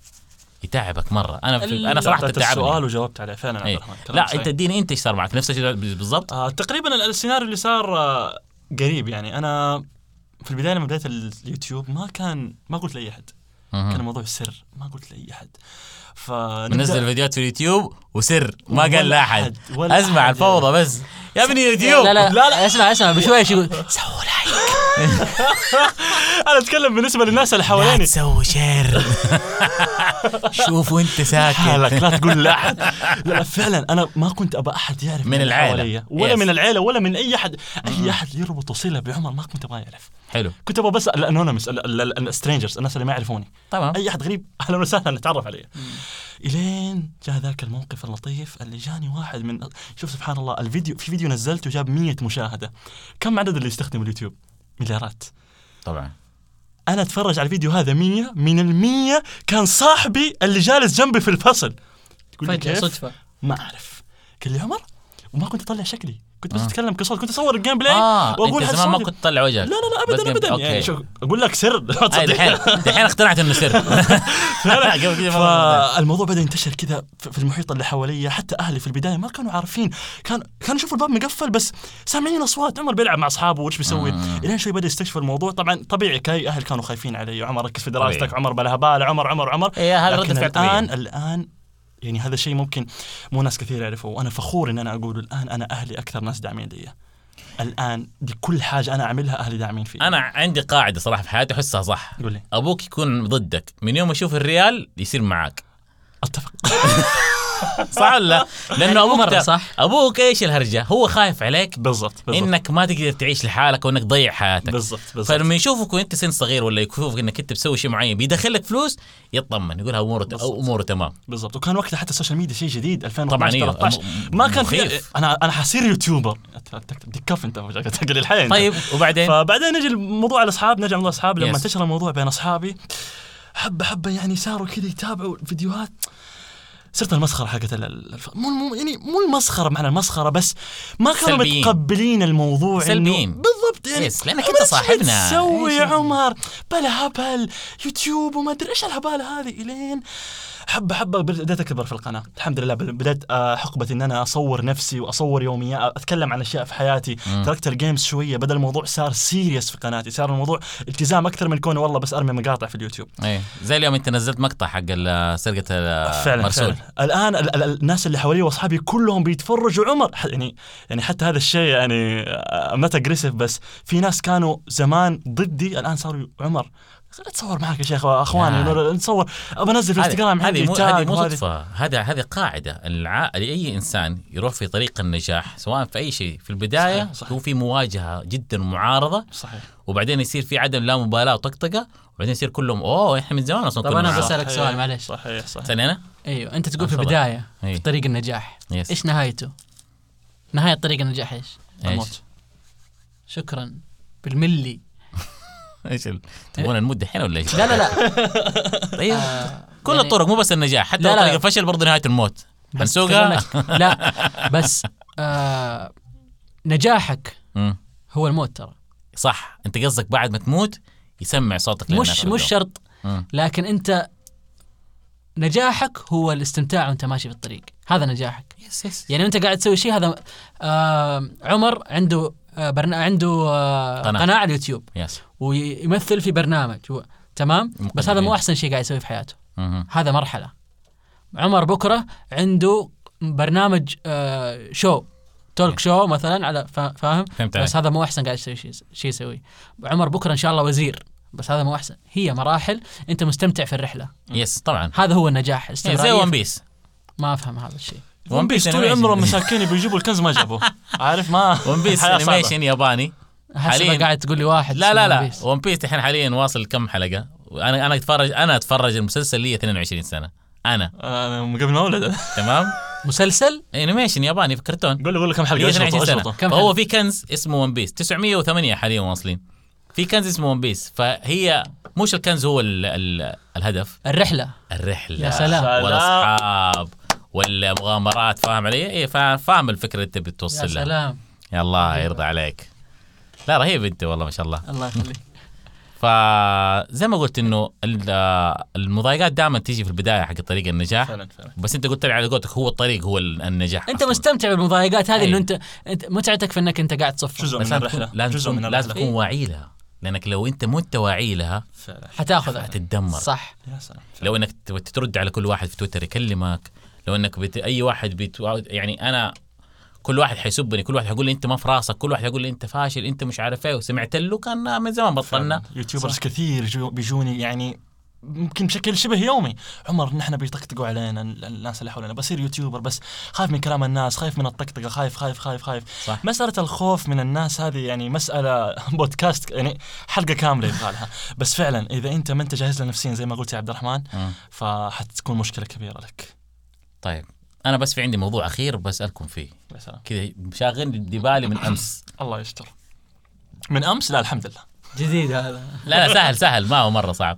يتعبك مرة. أنا في أنا صراحة تعبني السؤال وجاوبت عليه. فعلا عبد. الرحمن كلام لا صحيح. أنت اديني أنت إيش صار معك؟ نفس الشيء بالضبط. آه تقريبا ال- السيناريو اللي صار آه قريب يعني. أنا في البداية لما بديت اليوتيوب ما كان ما قلت لأي أحد. كان. الموضوع سر ما قلت لأي أحد. ف منزل فيديوهات في اليوتيوب وسر ما قال لأحد. أسمع. الفوضى بس. يا ابني يوتيوب لا لا. لا، لا اسمع اسمع بشويش يقول سووا like أنا أتكلم بالنسبة للناس اللي لا حواليني تسوي share شوف وأنت ساكت. حالك لا تقول لأحد. لا لا فعلا أنا ما كنت ابى أحد يعرف من. حواليا ولا Yes. من العيلة ولا من أي أحد. اي أحد يربط صله بعمر ما كنت أبغى يعرف. حلو. كنت أبغى بس ال anonymous ال strangers الناس اللي ما يعرفوني. تمام. أي أحد غريب أهلا وسهلا نتعرف عليه. إلين جاء ذاك الموقف اللطيف اللي جاني واحد من شوف سبحان الله الفيديو في فيديو نزلته جاب 100 مشاهدة. كم عدد اللي يستخدم اليوتيوب؟ مليارات. طبعا. أنا أتفرج على الفيديو هذا 100 من ال100 كان صاحبي اللي جالس جنبي في الفصل. تقول لي فجأة كيف؟ صدفة. ما أعرف. قال لي عمر وما كنت أطلع شكلي. كنت بس آه. أتكلم كصوت. كنت أصور ال gameplay آه. وأقول أنت زمان ما. كنت تطلع وجهك. لا لا لا ابدا ابدا. يعني شو أقول لك سر. دحين دحين اقتنعت إنه سر. فالموضوع بدأ ينتشر كذا في المحيط اللي حواليا. حتى أهلي في البداية ما كانوا عارفين. كان كانوا يشوفوا الباب مقفل بس سامعين أصوات. عمر بيلعب مع أصحابه وش بيسوي؟ مم. إلين شوي بدأ يستكشف الموضوع. طبعا طبيعي كاي أهل كانوا خايفين علي. عمر ركز في دراستك. عمر بلا هبال عمر عمر عمر. لكن فعل الان الآن يعني هذا الشيء ممكن مو ناس كثير يعرفوا وأنا فخور إن أنا أقول الآن أنا أهلي أكثر ناس داعمين لي. الآن بكل حاجة أنا أعملها أهلي داعمين فيها. أنا عندي قاعدة صراحة في حياتي أحسها صح. قول لي أبوك يكون ضدك. من يوم يشوف الريال يصير معاك. أتفق. صح ولا لا؟ لأنه يعني أبوك مرة صح. أبوك إيش الهرجة هو خايف عليك بالضبط إنك ما تقدر تعيش لحالك وإنك تضيع حياتك بالضبط بالضبط فلما يشوفك وأنت سن صغير ولا يشوفك إنك أنت بتسوي شيء معين بيدخل لك فلوس يطمن يقول اموره. أموره تمام بالضبط وكان وقتها حتى ال social media شيء جديد 2014 طبعاً أيوه. 13 م- ما كان في. أنا أنا حصير YouTuber دكف أنت تقول الحين. طيب وبعدين فبعدين نجي الموضوع الاصحاب نرجع موضوع الاصحاب لما. انتشر الموضوع بين أصحابي حبه حبة يعني صاروا كذا يتابعوا الفيديوهات صرت المسخرة حقت ال- ال- الف... مو مو يعني مو المسخرة معنى المسخرة بس ما كانوا سلبيين. متقبلين الموضوع إنه- سلبيين. بالضبط يعني yes، أنت إيش صاحبنا. تسوي يا عمر بلا هبل يوتيوب وما أدري إيش الهباله هذه إلين حبه حبه بديت أكبر في القناة. الحمد لله بدأت آه، حقبة إن أنا أصور نفسي وأصور يوميات أتكلم عن أشياء في حياتي. تركت ال games شوية بدا الموضوع صار serious في قناتي صار الموضوع التزام أكثر من كونه والله بس أرمي مقاطع في اليوتيوب. إيه. زي اليوم أنت نزلت مقطع حق ال- سرقة ال- فعلا الآن ال- ال- الناس اللي حوالي وأصحابي كلهم بيتفرجوا عمر. يعني يعني حتى هذا الشيء يعني متى اجريسيف بس في ناس كانوا زمان ضدي الآن صاروا عمر. خلينا نتصور معك يا شيخ أخواني. نور- نتصور ابى أنزل في الانستغرام هذه هذه مو. صدفة هذا هذه قاعدة الع... لأي إنسان يروح في طريق النجاح سواء في أي شيء في البداية صحيح، صحيح. يكون في مواجهة جدا معارضة صحيح وبعدين يصير في عدم لا مبالاة وطقطقة وبعدين يصير كلهم أوه إحنا من زمان أصلا طب. بسألك صحيح، سؤال، معلش. صحيح صحيح ثاني أنا أيوه أنت تقول في. البداية إيه. في طريق النجاح يس. إيش نهايته؟ نهاية طريق النجاح إيش؟ إيش الموت شكرا بالملي إيش تبغون نمد الحين ولا إيش؟ لا لا لا طيب آه، كل يعني الطرق مو بس النجاح حتى لا،. طريق الفشل برضه نهاية الموت حنسوقها لا بس آه نجاحك. هو الموت ترى صح أنت قصدك بعد ما تموت يسمع صوتك مش. مش شرط. لكن أنت نجاحك هو الاستمتاع وأنت ماشي في الطريق هذا نجاحك yes yes يعني انت قاعد تسوي شيء هذا آه عمر عنده برنا عنده آه قناة. قناة على اليوتيوب. yes ويمثل في برنامج. هو تمام؟ بس هذا مقدمين. مو أحسن شيء قاعد يسويه في حياته. مهم. هذا مرحلة. عمر بكرة عنده برنامج آه شو talk show مثلا على فا- فاهم؟ بس عليك. هذا مو أحسن قاعد يسوي شيء يسويه عمر بكرة إن شاء الله وزير. بس هذا مو أحسن. هي مراحل أنت مستمتع في الرحلة. yes طبعا. هذا هو النجاح. زي One Piece ما أفهم هذا الشيء. One Piece طول. عمرهم مساكين بيجيبوا الكنز ما جابوه. عارف ما؟ One Piece. animation ياباني. حاليا قاعد تقول لي واحد لا لا لا. One Piece. الحين حاليا واصل كم حلقة؟ أنا أنا اتفرج أنا أتفرج المسلسل لي 22 سنة. أنا. أنا من قبل ما أولد. تمام؟ مسلسل؟ animation ياباني في كرتون. قول له قول له كم حلقة؟ لي 22 اشرطه سنة. أشرطه. كم حلقة؟ في كنز اسمه One Piece 908 حاليا واصلين. في كنز اسمه ون بيس فهي مش الكنز هو ال ال الهدف. الرحلة. الرحلة. يا سلام. والأصحاب. والمغامرات فاهم علي؟ فا- فاهم الفكرة اللي انت يا بتوصل لها. سلام. يا الله يرضى عليك. لا رهيب أنت والله ما شاء الله. الله يخليك. فزي ما قلت إنه ال- المضايقات دائما تيجي في البداية حق طريق النجاح. فعلا فعلا. بس أنت قلت لي على قولتك هو الطريق هو ال- النجاح أنت أصلاً. مستمتع بالمضايقات هذه أي. انه انت أنت متعتك في إنك أنت قاعد تصفر. جزء من لازم الرحلة لازم جزء من لازم الرحلة. تكون واعي لها لأنك لو أنت مو انت واعي لها فعلا. حتاخذها. حتتدمر. صح. يا سلام لو إنك ترد على كل واحد في تويتر يكلمك لو إنك بت... أي واحد بت... يعني أنا كل واحد حيسبني كل واحد حيقول لي أنت ما في راسك كل واحد حيقول لي أنت فاشل أنت مش عارف إيه وسمعت له كان من زمان بطلنا. يوتيوبرز كثير جو بيجوني يعني يمكن بشكل شبه يومي عمر نحن بيطقطقوا علينا ال- الناس اللي حولنا بصير يوتيوبر بس خايف من كلام الناس خايف من الطقطقة خايف خايف خايف خايف صح. مسألة الخوف من الناس هذه يعني مسألة بودكاست يعني حلقة كاملة يبغى لها بس فعلا إذا أنت ما أنت جاهز لها نفسيا زي ما قلت يا عبد الرحمن مم. فحتكون مشكلة كبيرة لك طيب أنا بس في عندي موضوع أخير بسألكم فيه. يا سلام. كذا شاغل بالي من أمس. الله يستر. من أمس؟ لا الحمد لله. جديد هذا. لا لا سهل سهل ما هو مرة صعب.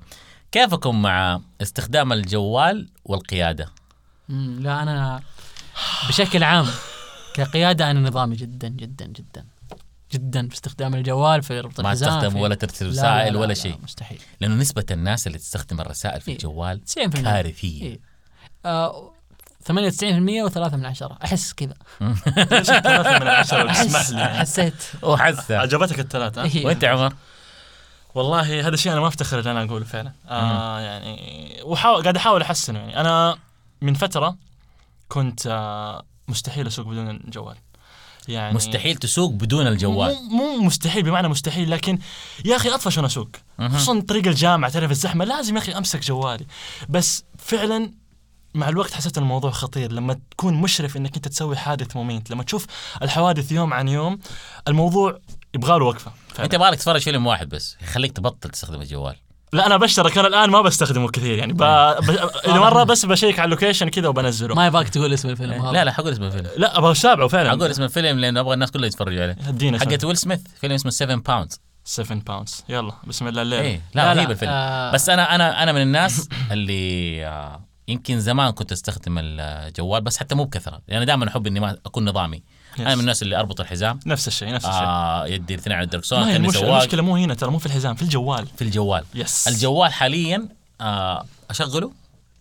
كيفكم مع استخدام الجوال والقيادة؟ لا أنا بشكل عام كقيادة أنا نظامي جدا جدا جدا. جدا في استخدام الجوال في ربط ما تستخدم ولا ترسل لا، لا، رسائل لا، ولا لا، شيء. مستحيل. لأنه نسبة الناس اللي تستخدم الرسائل في إيه. الجوال 90% كارثية. إيه. آه 98% و3 من عشرة. أحس كذا. ليش من عشرة؟ تسمح لي. يعني. حسيت. وحسه عجبتك الثلاثة؟ إيه. وأنت عمر؟ والله هذا الشيء أنا ما أفتخر إن أنا أقوله فعلا. آه يعني وحاول قاعد أحاول أحسنه يعني. أنا من فترة كنت آه مستحيل أسوق بدون الجوال. يعني مستحيل تسوق بدون الجوال. مو, مو مستحيل بمعنى مستحيل لكن يا أخي اطفش وأنا أسوق. خصوصا طريق الجامعة تعرف الزحمة لازم يا أخي أمسك جوالي. بس فعلا مع الوقت حسيت الموضوع خطير. لما تكون مشرف إنك أنت تسوي حادث مميت لما تشوف الحوادث يوم عن يوم الموضوع يبغى له وقفة فعلا. أنت بالك تتفرج فيلم واحد بس يخليك تبطل تستخدم الجوال. لا أنا بشترك. أنا الآن ما بستخدمه كثير يعني ب... ب... اذا مرة بس بشيك على ال location كذا وبنزله. ما يبغاك تقول اسم الفيلم هذا. لا لا حقول اسم الفيلم. لا أبغى أتابعه فعلا. حقول اسم الفيلم لأنه أبغى الناس كلها يتفرجوا عليه. ادينا حقت ويل سميث فيلم اسمه 7 Pounds. 7 Pounds. يلا بسم الله الليل إيه لا رهيب الفيلم. آه. بس أنا أنا أنا من الناس اللي آه، يمكن زمان كنت أستخدم الجوال بس حتى مو بكثرة. لأن يعني دائما أحب إني ما أكون نظامي. أنا من الناس اللي أربط الحزام. نفس الشيء نفس الشيء. آه يدي الاثنين على الدركسون كاني المش... سواق المشكلة مو هنا ترى مو في الحزام في الجوال. في الجوال. Yes الجوال حاليا آه أشغله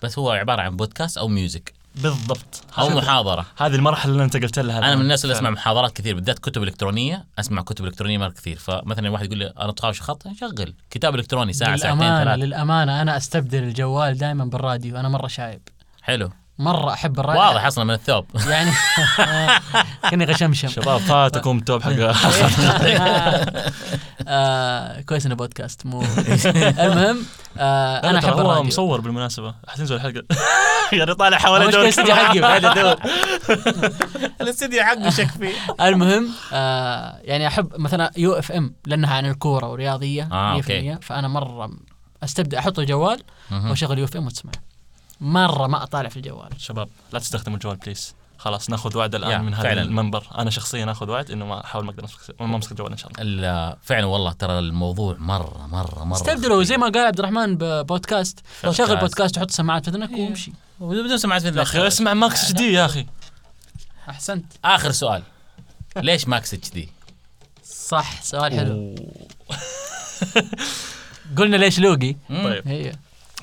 بس هو عبارة عن بودكاست أو music بالضبط. أو محاضرة. هذه المرحلة اللي أنت قلت لها أنا. من الناس اللي أسمع. محاضرات كثير بالذات كتب إلكترونية أسمع كتب إلكترونية مرة كثير. فمثلا واحد يقول لي أنا تخاف خط شغل كتاب إلكتروني ساعة ساعتين للأمانة ثلاث للأمانة أنا أستبدل الجوال دائما بالراديو أنا مرة شايب. حلو. مرة أحب الراديو. واضح أصلا من الثوب. يعني كني غشمشم. شباب فاتكم ثوب حق آه كويس إنه بودكاست مو المهم آه أنا أحب هو مصور بالمناسبة. حتنزل الحلقة. يعني طالع حوالي دور الاستديو حقي بعد ادور الاستديو حقه شك فيه المهم آه يعني أحب مثلا يو إف إم لأنها عن الكورة ورياضية آه، 100% أوكي. فأنا مرة أستبدأ أحط الجوال. وأشغل يو إف إم وتسمع. مرة ما أطالع في الجوال. شباب لا تستخدموا الجوال please خلاص ناخذ وعد الآن من هذا فعلاً. المنبر. أنا شخصيا أخذ وعد إنه ما أحاول ما أقدر أمسك- ما أمسك الجوال إن شاء الله. ال- فعلا والله ترى الموضوع مرة مرة مرة استبدلوا زي ما قال عبد الرحمن ببودكاست بودكاست. شغل بودكاست وحط سماعات في إذنك إيه. وامشي بدون سماعات في يا الأخير. أخي اسمع Max HD يا أخي. أحسنت. آخر سؤال. ليش Max HD؟ صح سؤال حلو. قلنا ليش لوقي طيب. هي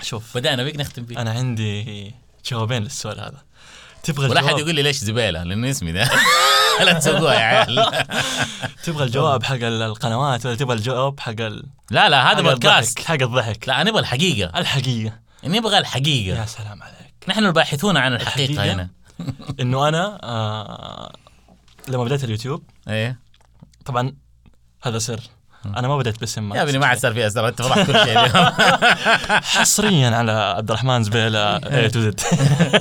شوف. بدأنا بيك نختم فيه أنا عندي جوابين للسؤال هذا. تبغى ولا أحد الجواب. يقول لي ليش زبالة؟ لأنه اسمي ده. لا تسوقوها يا عيال. تبغى الجواب حق ال- القنوات ولا تبغى الجواب حق ال... لا لا هذا بودكاست الضحك حق الضحك. لا نبغى الحقيقة. الحقيقة. نبغى الحقيقة. يا سلام عليك. نحن الباحثون عن الحقيقة الحقيقة؟ هنا. إنه أنا آه لما بديت اليوتيوب إيه. طبعا هذا سر. أنا ما بديت باسم يا ابني ما عاد صار في أسرار أنت فضحت كل شيء اليوم. حصريا على عبد الرحمن زبيله A to Z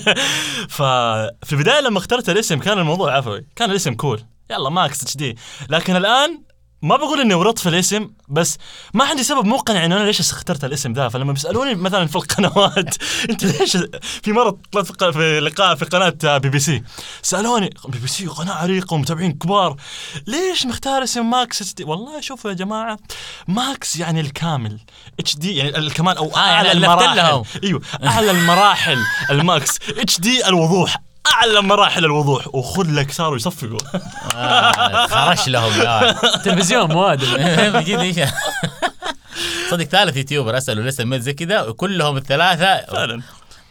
ففي البداية لما اخترت الاسم كان الموضوع عفوي كان الاسم cool يلا Max HD لكن الآن ما بقول إني ورطت في الاسم بس ما عندي سبب مقنع انه أنا ليش اخترت الاسم ذا. فلما بيسألوني مثلا في القنوات أنت ليش في مرة طلعت في لقاء في قناة بي بي سي سألوني بي بي سي قناة عريقة ومتابعين كبار ليش مختار اسم Max HD؟ والله شوفوا يا جماعة Max يعني الكامل HD يعني الكمال أو آه، يعني أعلى ألفت المراحل. أيوه أعلى المراحل ال Max HD الوضوح. اعلى مراحل الوضوح وخذ لك صاروا يصفقوا آه، خرش لهم يا تلفزيون مواد بجد إيش صدق ثالث يوتيوبر أسأله لسه ميل زي كذا وكلهم الثلاثة. فعلا.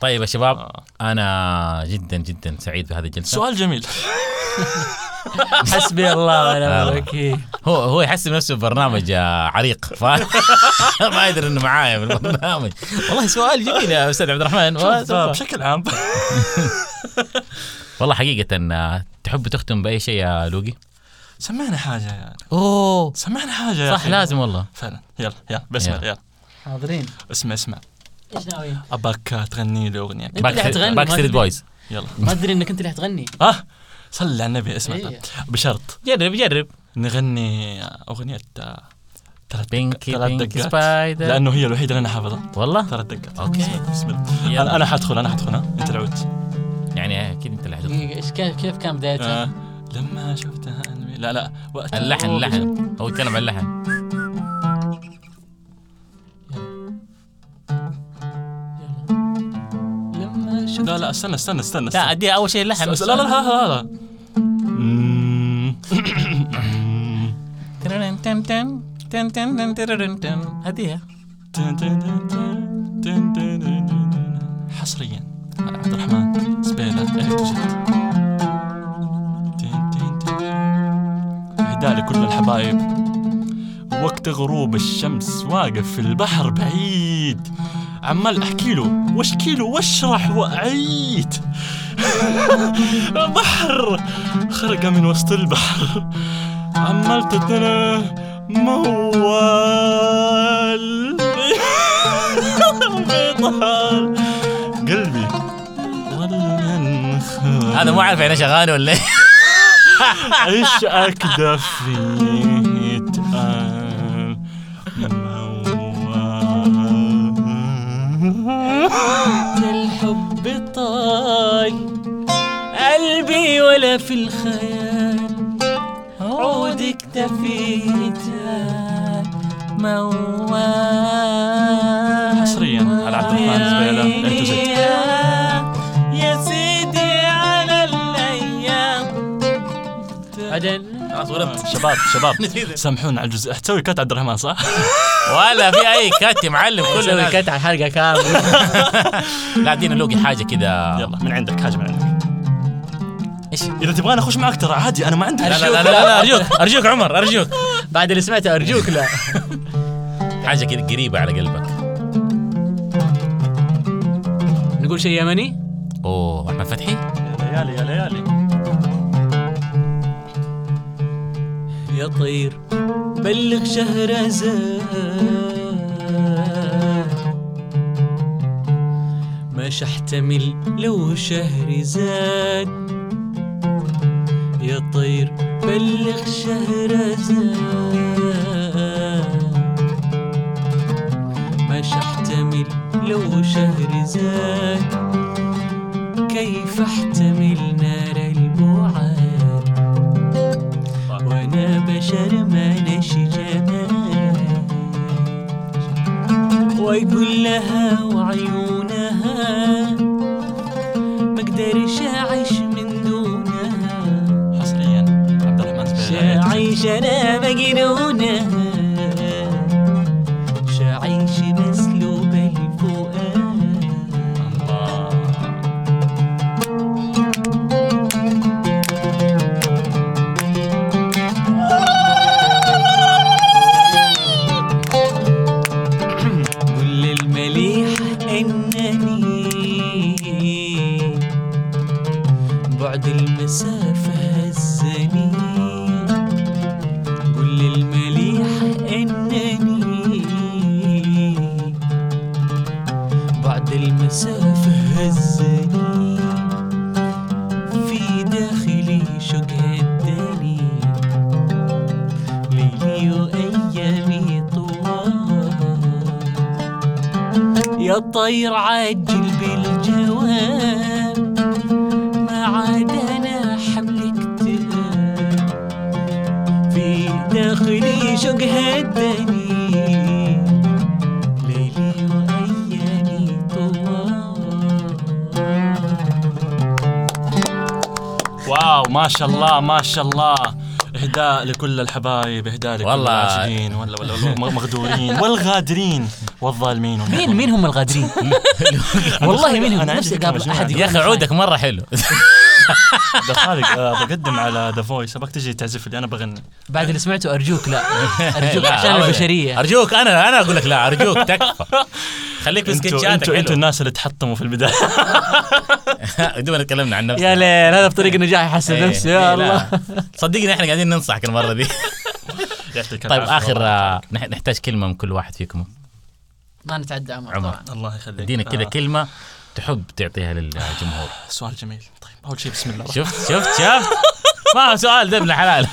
طيب يا شباب آه. أنا جدا جدا سعيد بهذه الجلسة. سؤال جميل. حسبي الله ونعم آه. الوكيل. هو هو يحسب نفسه برنامج آه، عريق ف... ما يدري إنه معايا في البرنامج. والله سؤال جميل يا أستاذ عبد الرحمن. بشكل عام. والله حقيقة آه، تحب تختم بأي شيء يا لوقي؟ سمعنا حاجة يا أوه. سمعنا حاجة يا صح أخي. لازم والله. فعلا. يلا يلا بسم يلا. الله يلا. حاضرين. اسمع اسمع. إيش ناويين؟ أباك تغني لي حتغني، باك ما ستريت. بويز يلا. ما أدري إنك انت اللي حتغني. آه. صلي على النبي اسمع. إيه. بشرط. جرب جرب. نغني أغنية ثلاث بينكي ثلاث بينكي دقات. سبايدر لأنه هي الوحيدة اللي أنا حافظها. والله؟ ثلاث دقات. أوكي. بسم الله، بسم الله. يلا. أنا أنا حدخل أنا حدخل ها؟ أنت العود يعني أكيد أنت اللي حتقول دقيقة إيش كيف كيف كان بدايتها؟ آه. لما شفتها. لا لا. وقت اللحن اللحن. هو يتكلم عن اللحن. شفت لا لا استنى استنى استنى, لا استنى. اديها أول شيء اللحن لا لا لا لا لا هديها حصريا. على عبد الرحمن سبيلا اهداء لكل الحبايب. وقت غروب الشمس واقف في البحر بعيد. عمال أحكي له واشكي له؟ واشرح واعيد بحر! خرقة من وسط البحر. عمال تتنا موال. بيطار قلبي هذا مو عارف يعني اغاني ولا إيه؟ إيش اكدى فيه؟ الحب طال قلبي ولا في الخيال. عودك تفيت موال حصرياً على عبد الرحمن زبيلة، Z. يا سيدي على الأيام. بعدين خلاص ولدت شباب شباب. نسيت. سامحونا على الجزء. حتسوي كات عبد الرحمن صح؟ ولا في أي كات يا معلم كله سوي. كت على الحلقة كاملة. لا ادينا لوقي حاجة كذا يلا. من عندك حاجة من عندك. إيش؟ إذا تبغاني أخش معك ترى عادي أنا ما عندي لا لا لا, لا, لا أرجوك أرجوك عمر أرجوك. بعد اللي سمعته أرجوك لا. حاجة كذا قريبة على قلبك. نقول شيء يمني أوه أحمد فتحي؟ يا ليالي يا ليالي. يا طير بلغ شهرزاد مش احتمل لو شهري زاد يا طير بلغ شهرزاد مش احتمل لو شهري زاد كيف احتمل وأنا بشر ما نشي جمال ويقول لها وعيونها ما أقدرش اعيش من دونها. حصريا عبد الرحمن شاعيش أنا مجنونة الله ما شاء الله. إهداء لكل الحبايب إهداء لكل والله. العاشقين ولا ولا المغدورين والغادرين والظالمين. مين مين هم الغادرين؟ والله مين هم؟ نفسي قابل. أحد يا أخي عودك مرة حلو. ده خالد آه بقدم على The Voice أبغاك تجي تعزف لي. أنا بغني. بعد اللي سمعته أرجوك لا. أرجوك عشان. البشرية. أرجوك أنا أنا أقول لك لا أرجوك تكفى. خليك في أنتوا سكتشاتك أنتوا أنتوا الناس اللي تحطموا في البداية. دوبنا تكلمنا عن نفسنا. يا ليل هذا بطريق النجاح يحسن إيه، نفسه إيه، يا لا. الله. صدقني إحنا قاعدين ننصحك المره دي. طيب آخر نحتاج كلمة من كل واحد فيكم. ما نتعدى عمر. عمر. طبعا. الله يخليك. ادينا كذا آه، كلمة تحب تعطيها للجمهور. سؤال جميل. طيب أول شيء بسم الله شفت؟ شفت؟ شفت؟ ما هو سؤال ده ابن حلال.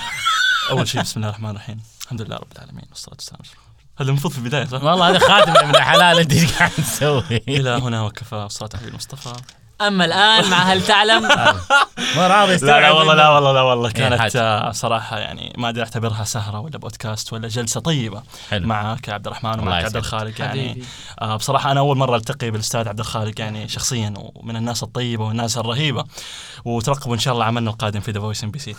أول شيء بسم الله الرحمن الرحيم. الحمد لله رب العالمين والصلاة والسلام على. هذا المفروض في البداية صح؟ والله هذا خاتم ابن حلال انت إيش قاعد تسوي؟ إلى هنا وكفى والصلاه على المصطفى أما الآن مع هل تعلم؟ ما راضي لا يستوعب لا والله لا والله لا والله. كانت حاجة. آه، صراحة يعني ما أدري أعتبرها سهرة ولا بودكاست ولا جلسة طيبة حلو. معك يا عبد الرحمن ومعك عبد. الخالق يعني. آه بصراحة أنا أول مرة ألتقي بالأستاذ عبد الخالق يعني شخصيا ومن الناس الطيبة والناس الرهيبة. وترقبوا إن شاء الله عملنا القادم في The Voice MBC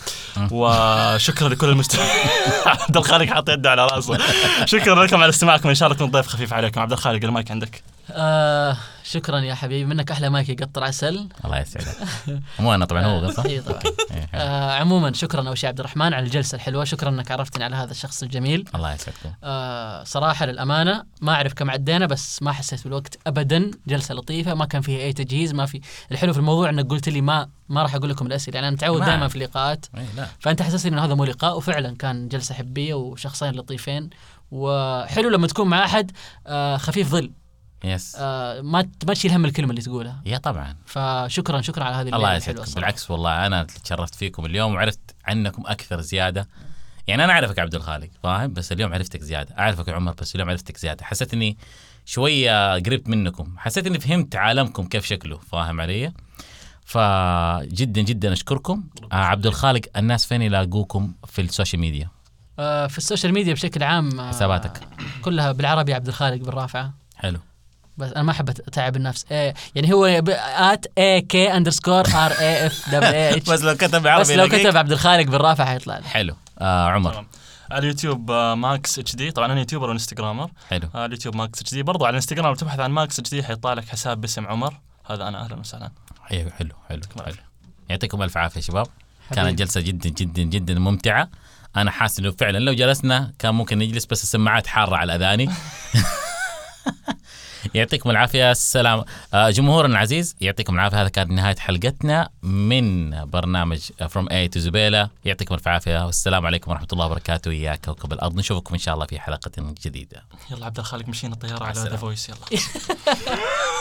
وشكرا لكل المستمعين عبد الخالق حاط يده على رأسه. شكرا لكم على استماعكم. إن شاء الله يكون ضيف خفيف عليكم. عبد الخالق المايك عندك. آه شكرا يا حبيبي منك أحلى مايك يقطر عسل الله يسعدك. مو أنا طبعا هو إيه طبعا. إيه،. آه عموما شكرا اول شيء عبد الرحمن على الجلسة الحلوة. شكرا إنك عرفتني على هذا الشخص الجميل. الله يسعدكم. آه صراحة للأمانة ما أعرف كم عدينا بس ما حسيت بالوقت ابدا. جلسة لطيفة ما كان فيها أي تجهيز ما في. الحلو في الموضوع إنك قلت لي ما ما راح أقول لكم الأسئلة يعني أنا متعود ما- دائما في اللقاءات. فأنت حسستني انه هذا مو لقاء وفعلا كان جلسة حبية وشخصين لطيفين. وحلو لما تكون مع أحد آه خفيف ظل. يس آه ما ما تشيل هم الكلمة اللي تقولها. يا طبعا. فشكرا شكرا على هذه الله يسعدكم. بالعكس والله أنا تشرفت فيكم اليوم وعرفت عنكم أكثر زيادة. يعني أنا أعرفك عبد الخالق فاهم؟ بس اليوم عرفتك زيادة. أعرفك يا عمر بس اليوم عرفتك زيادة. حسيت إني شوية قربت منكم. حسيت إني فهمت عالمكم كيف شكله فاهم علي؟ فجدا جدا أشكركم. آه عبد الخالق الناس فين يلاقوكم في السوشيال ميديا؟ آه في السوشيال ميديا بشكل عام آه حساباتك. كلها بالعربي عبد الخالق بالرافعة. حلو. بس أنا ما أحب أتعب النفس. إيه يعني هو at A K underscore R A F double H بس لو كتب عربي بس لو. كتب عبد الخالق بالرافعه حيطلع لي. حلو. آه عمر. على اليوتيوب آه، Max HD طبعا أنا يوتيوبر وإنستغرامر. حلو. على اليوتيوب Max HD برضو على الإنستغرام لو تبحث عن Max HD حيطلع لك حساب باسم عمر. هذا أنا أهلا وسهلا. حلو حلو حلو, حلو. يعطيكم ألف عافية شباب. حبيبي. كانت جلسة جدا جدا جدا ممتعة. أنا حاسس إنه فعلا لو جلسنا كان ممكن نجلس بس السماعات حارة على الأذاني. يعطيكم العافية. السلام. آه، جمهورنا العزيز يعطيكم العافية. هذا كانت نهاية حلقتنا من برنامج From A to زبيله يعطيكم الف عافية والسلام عليكم ورحمة الله وبركاته. يا كوكب الأرض. نشوفكم إن شاء الله في حلقة جديدة. يلا عبد الخالق مشينا الطيارة على. ذا فويس يلا.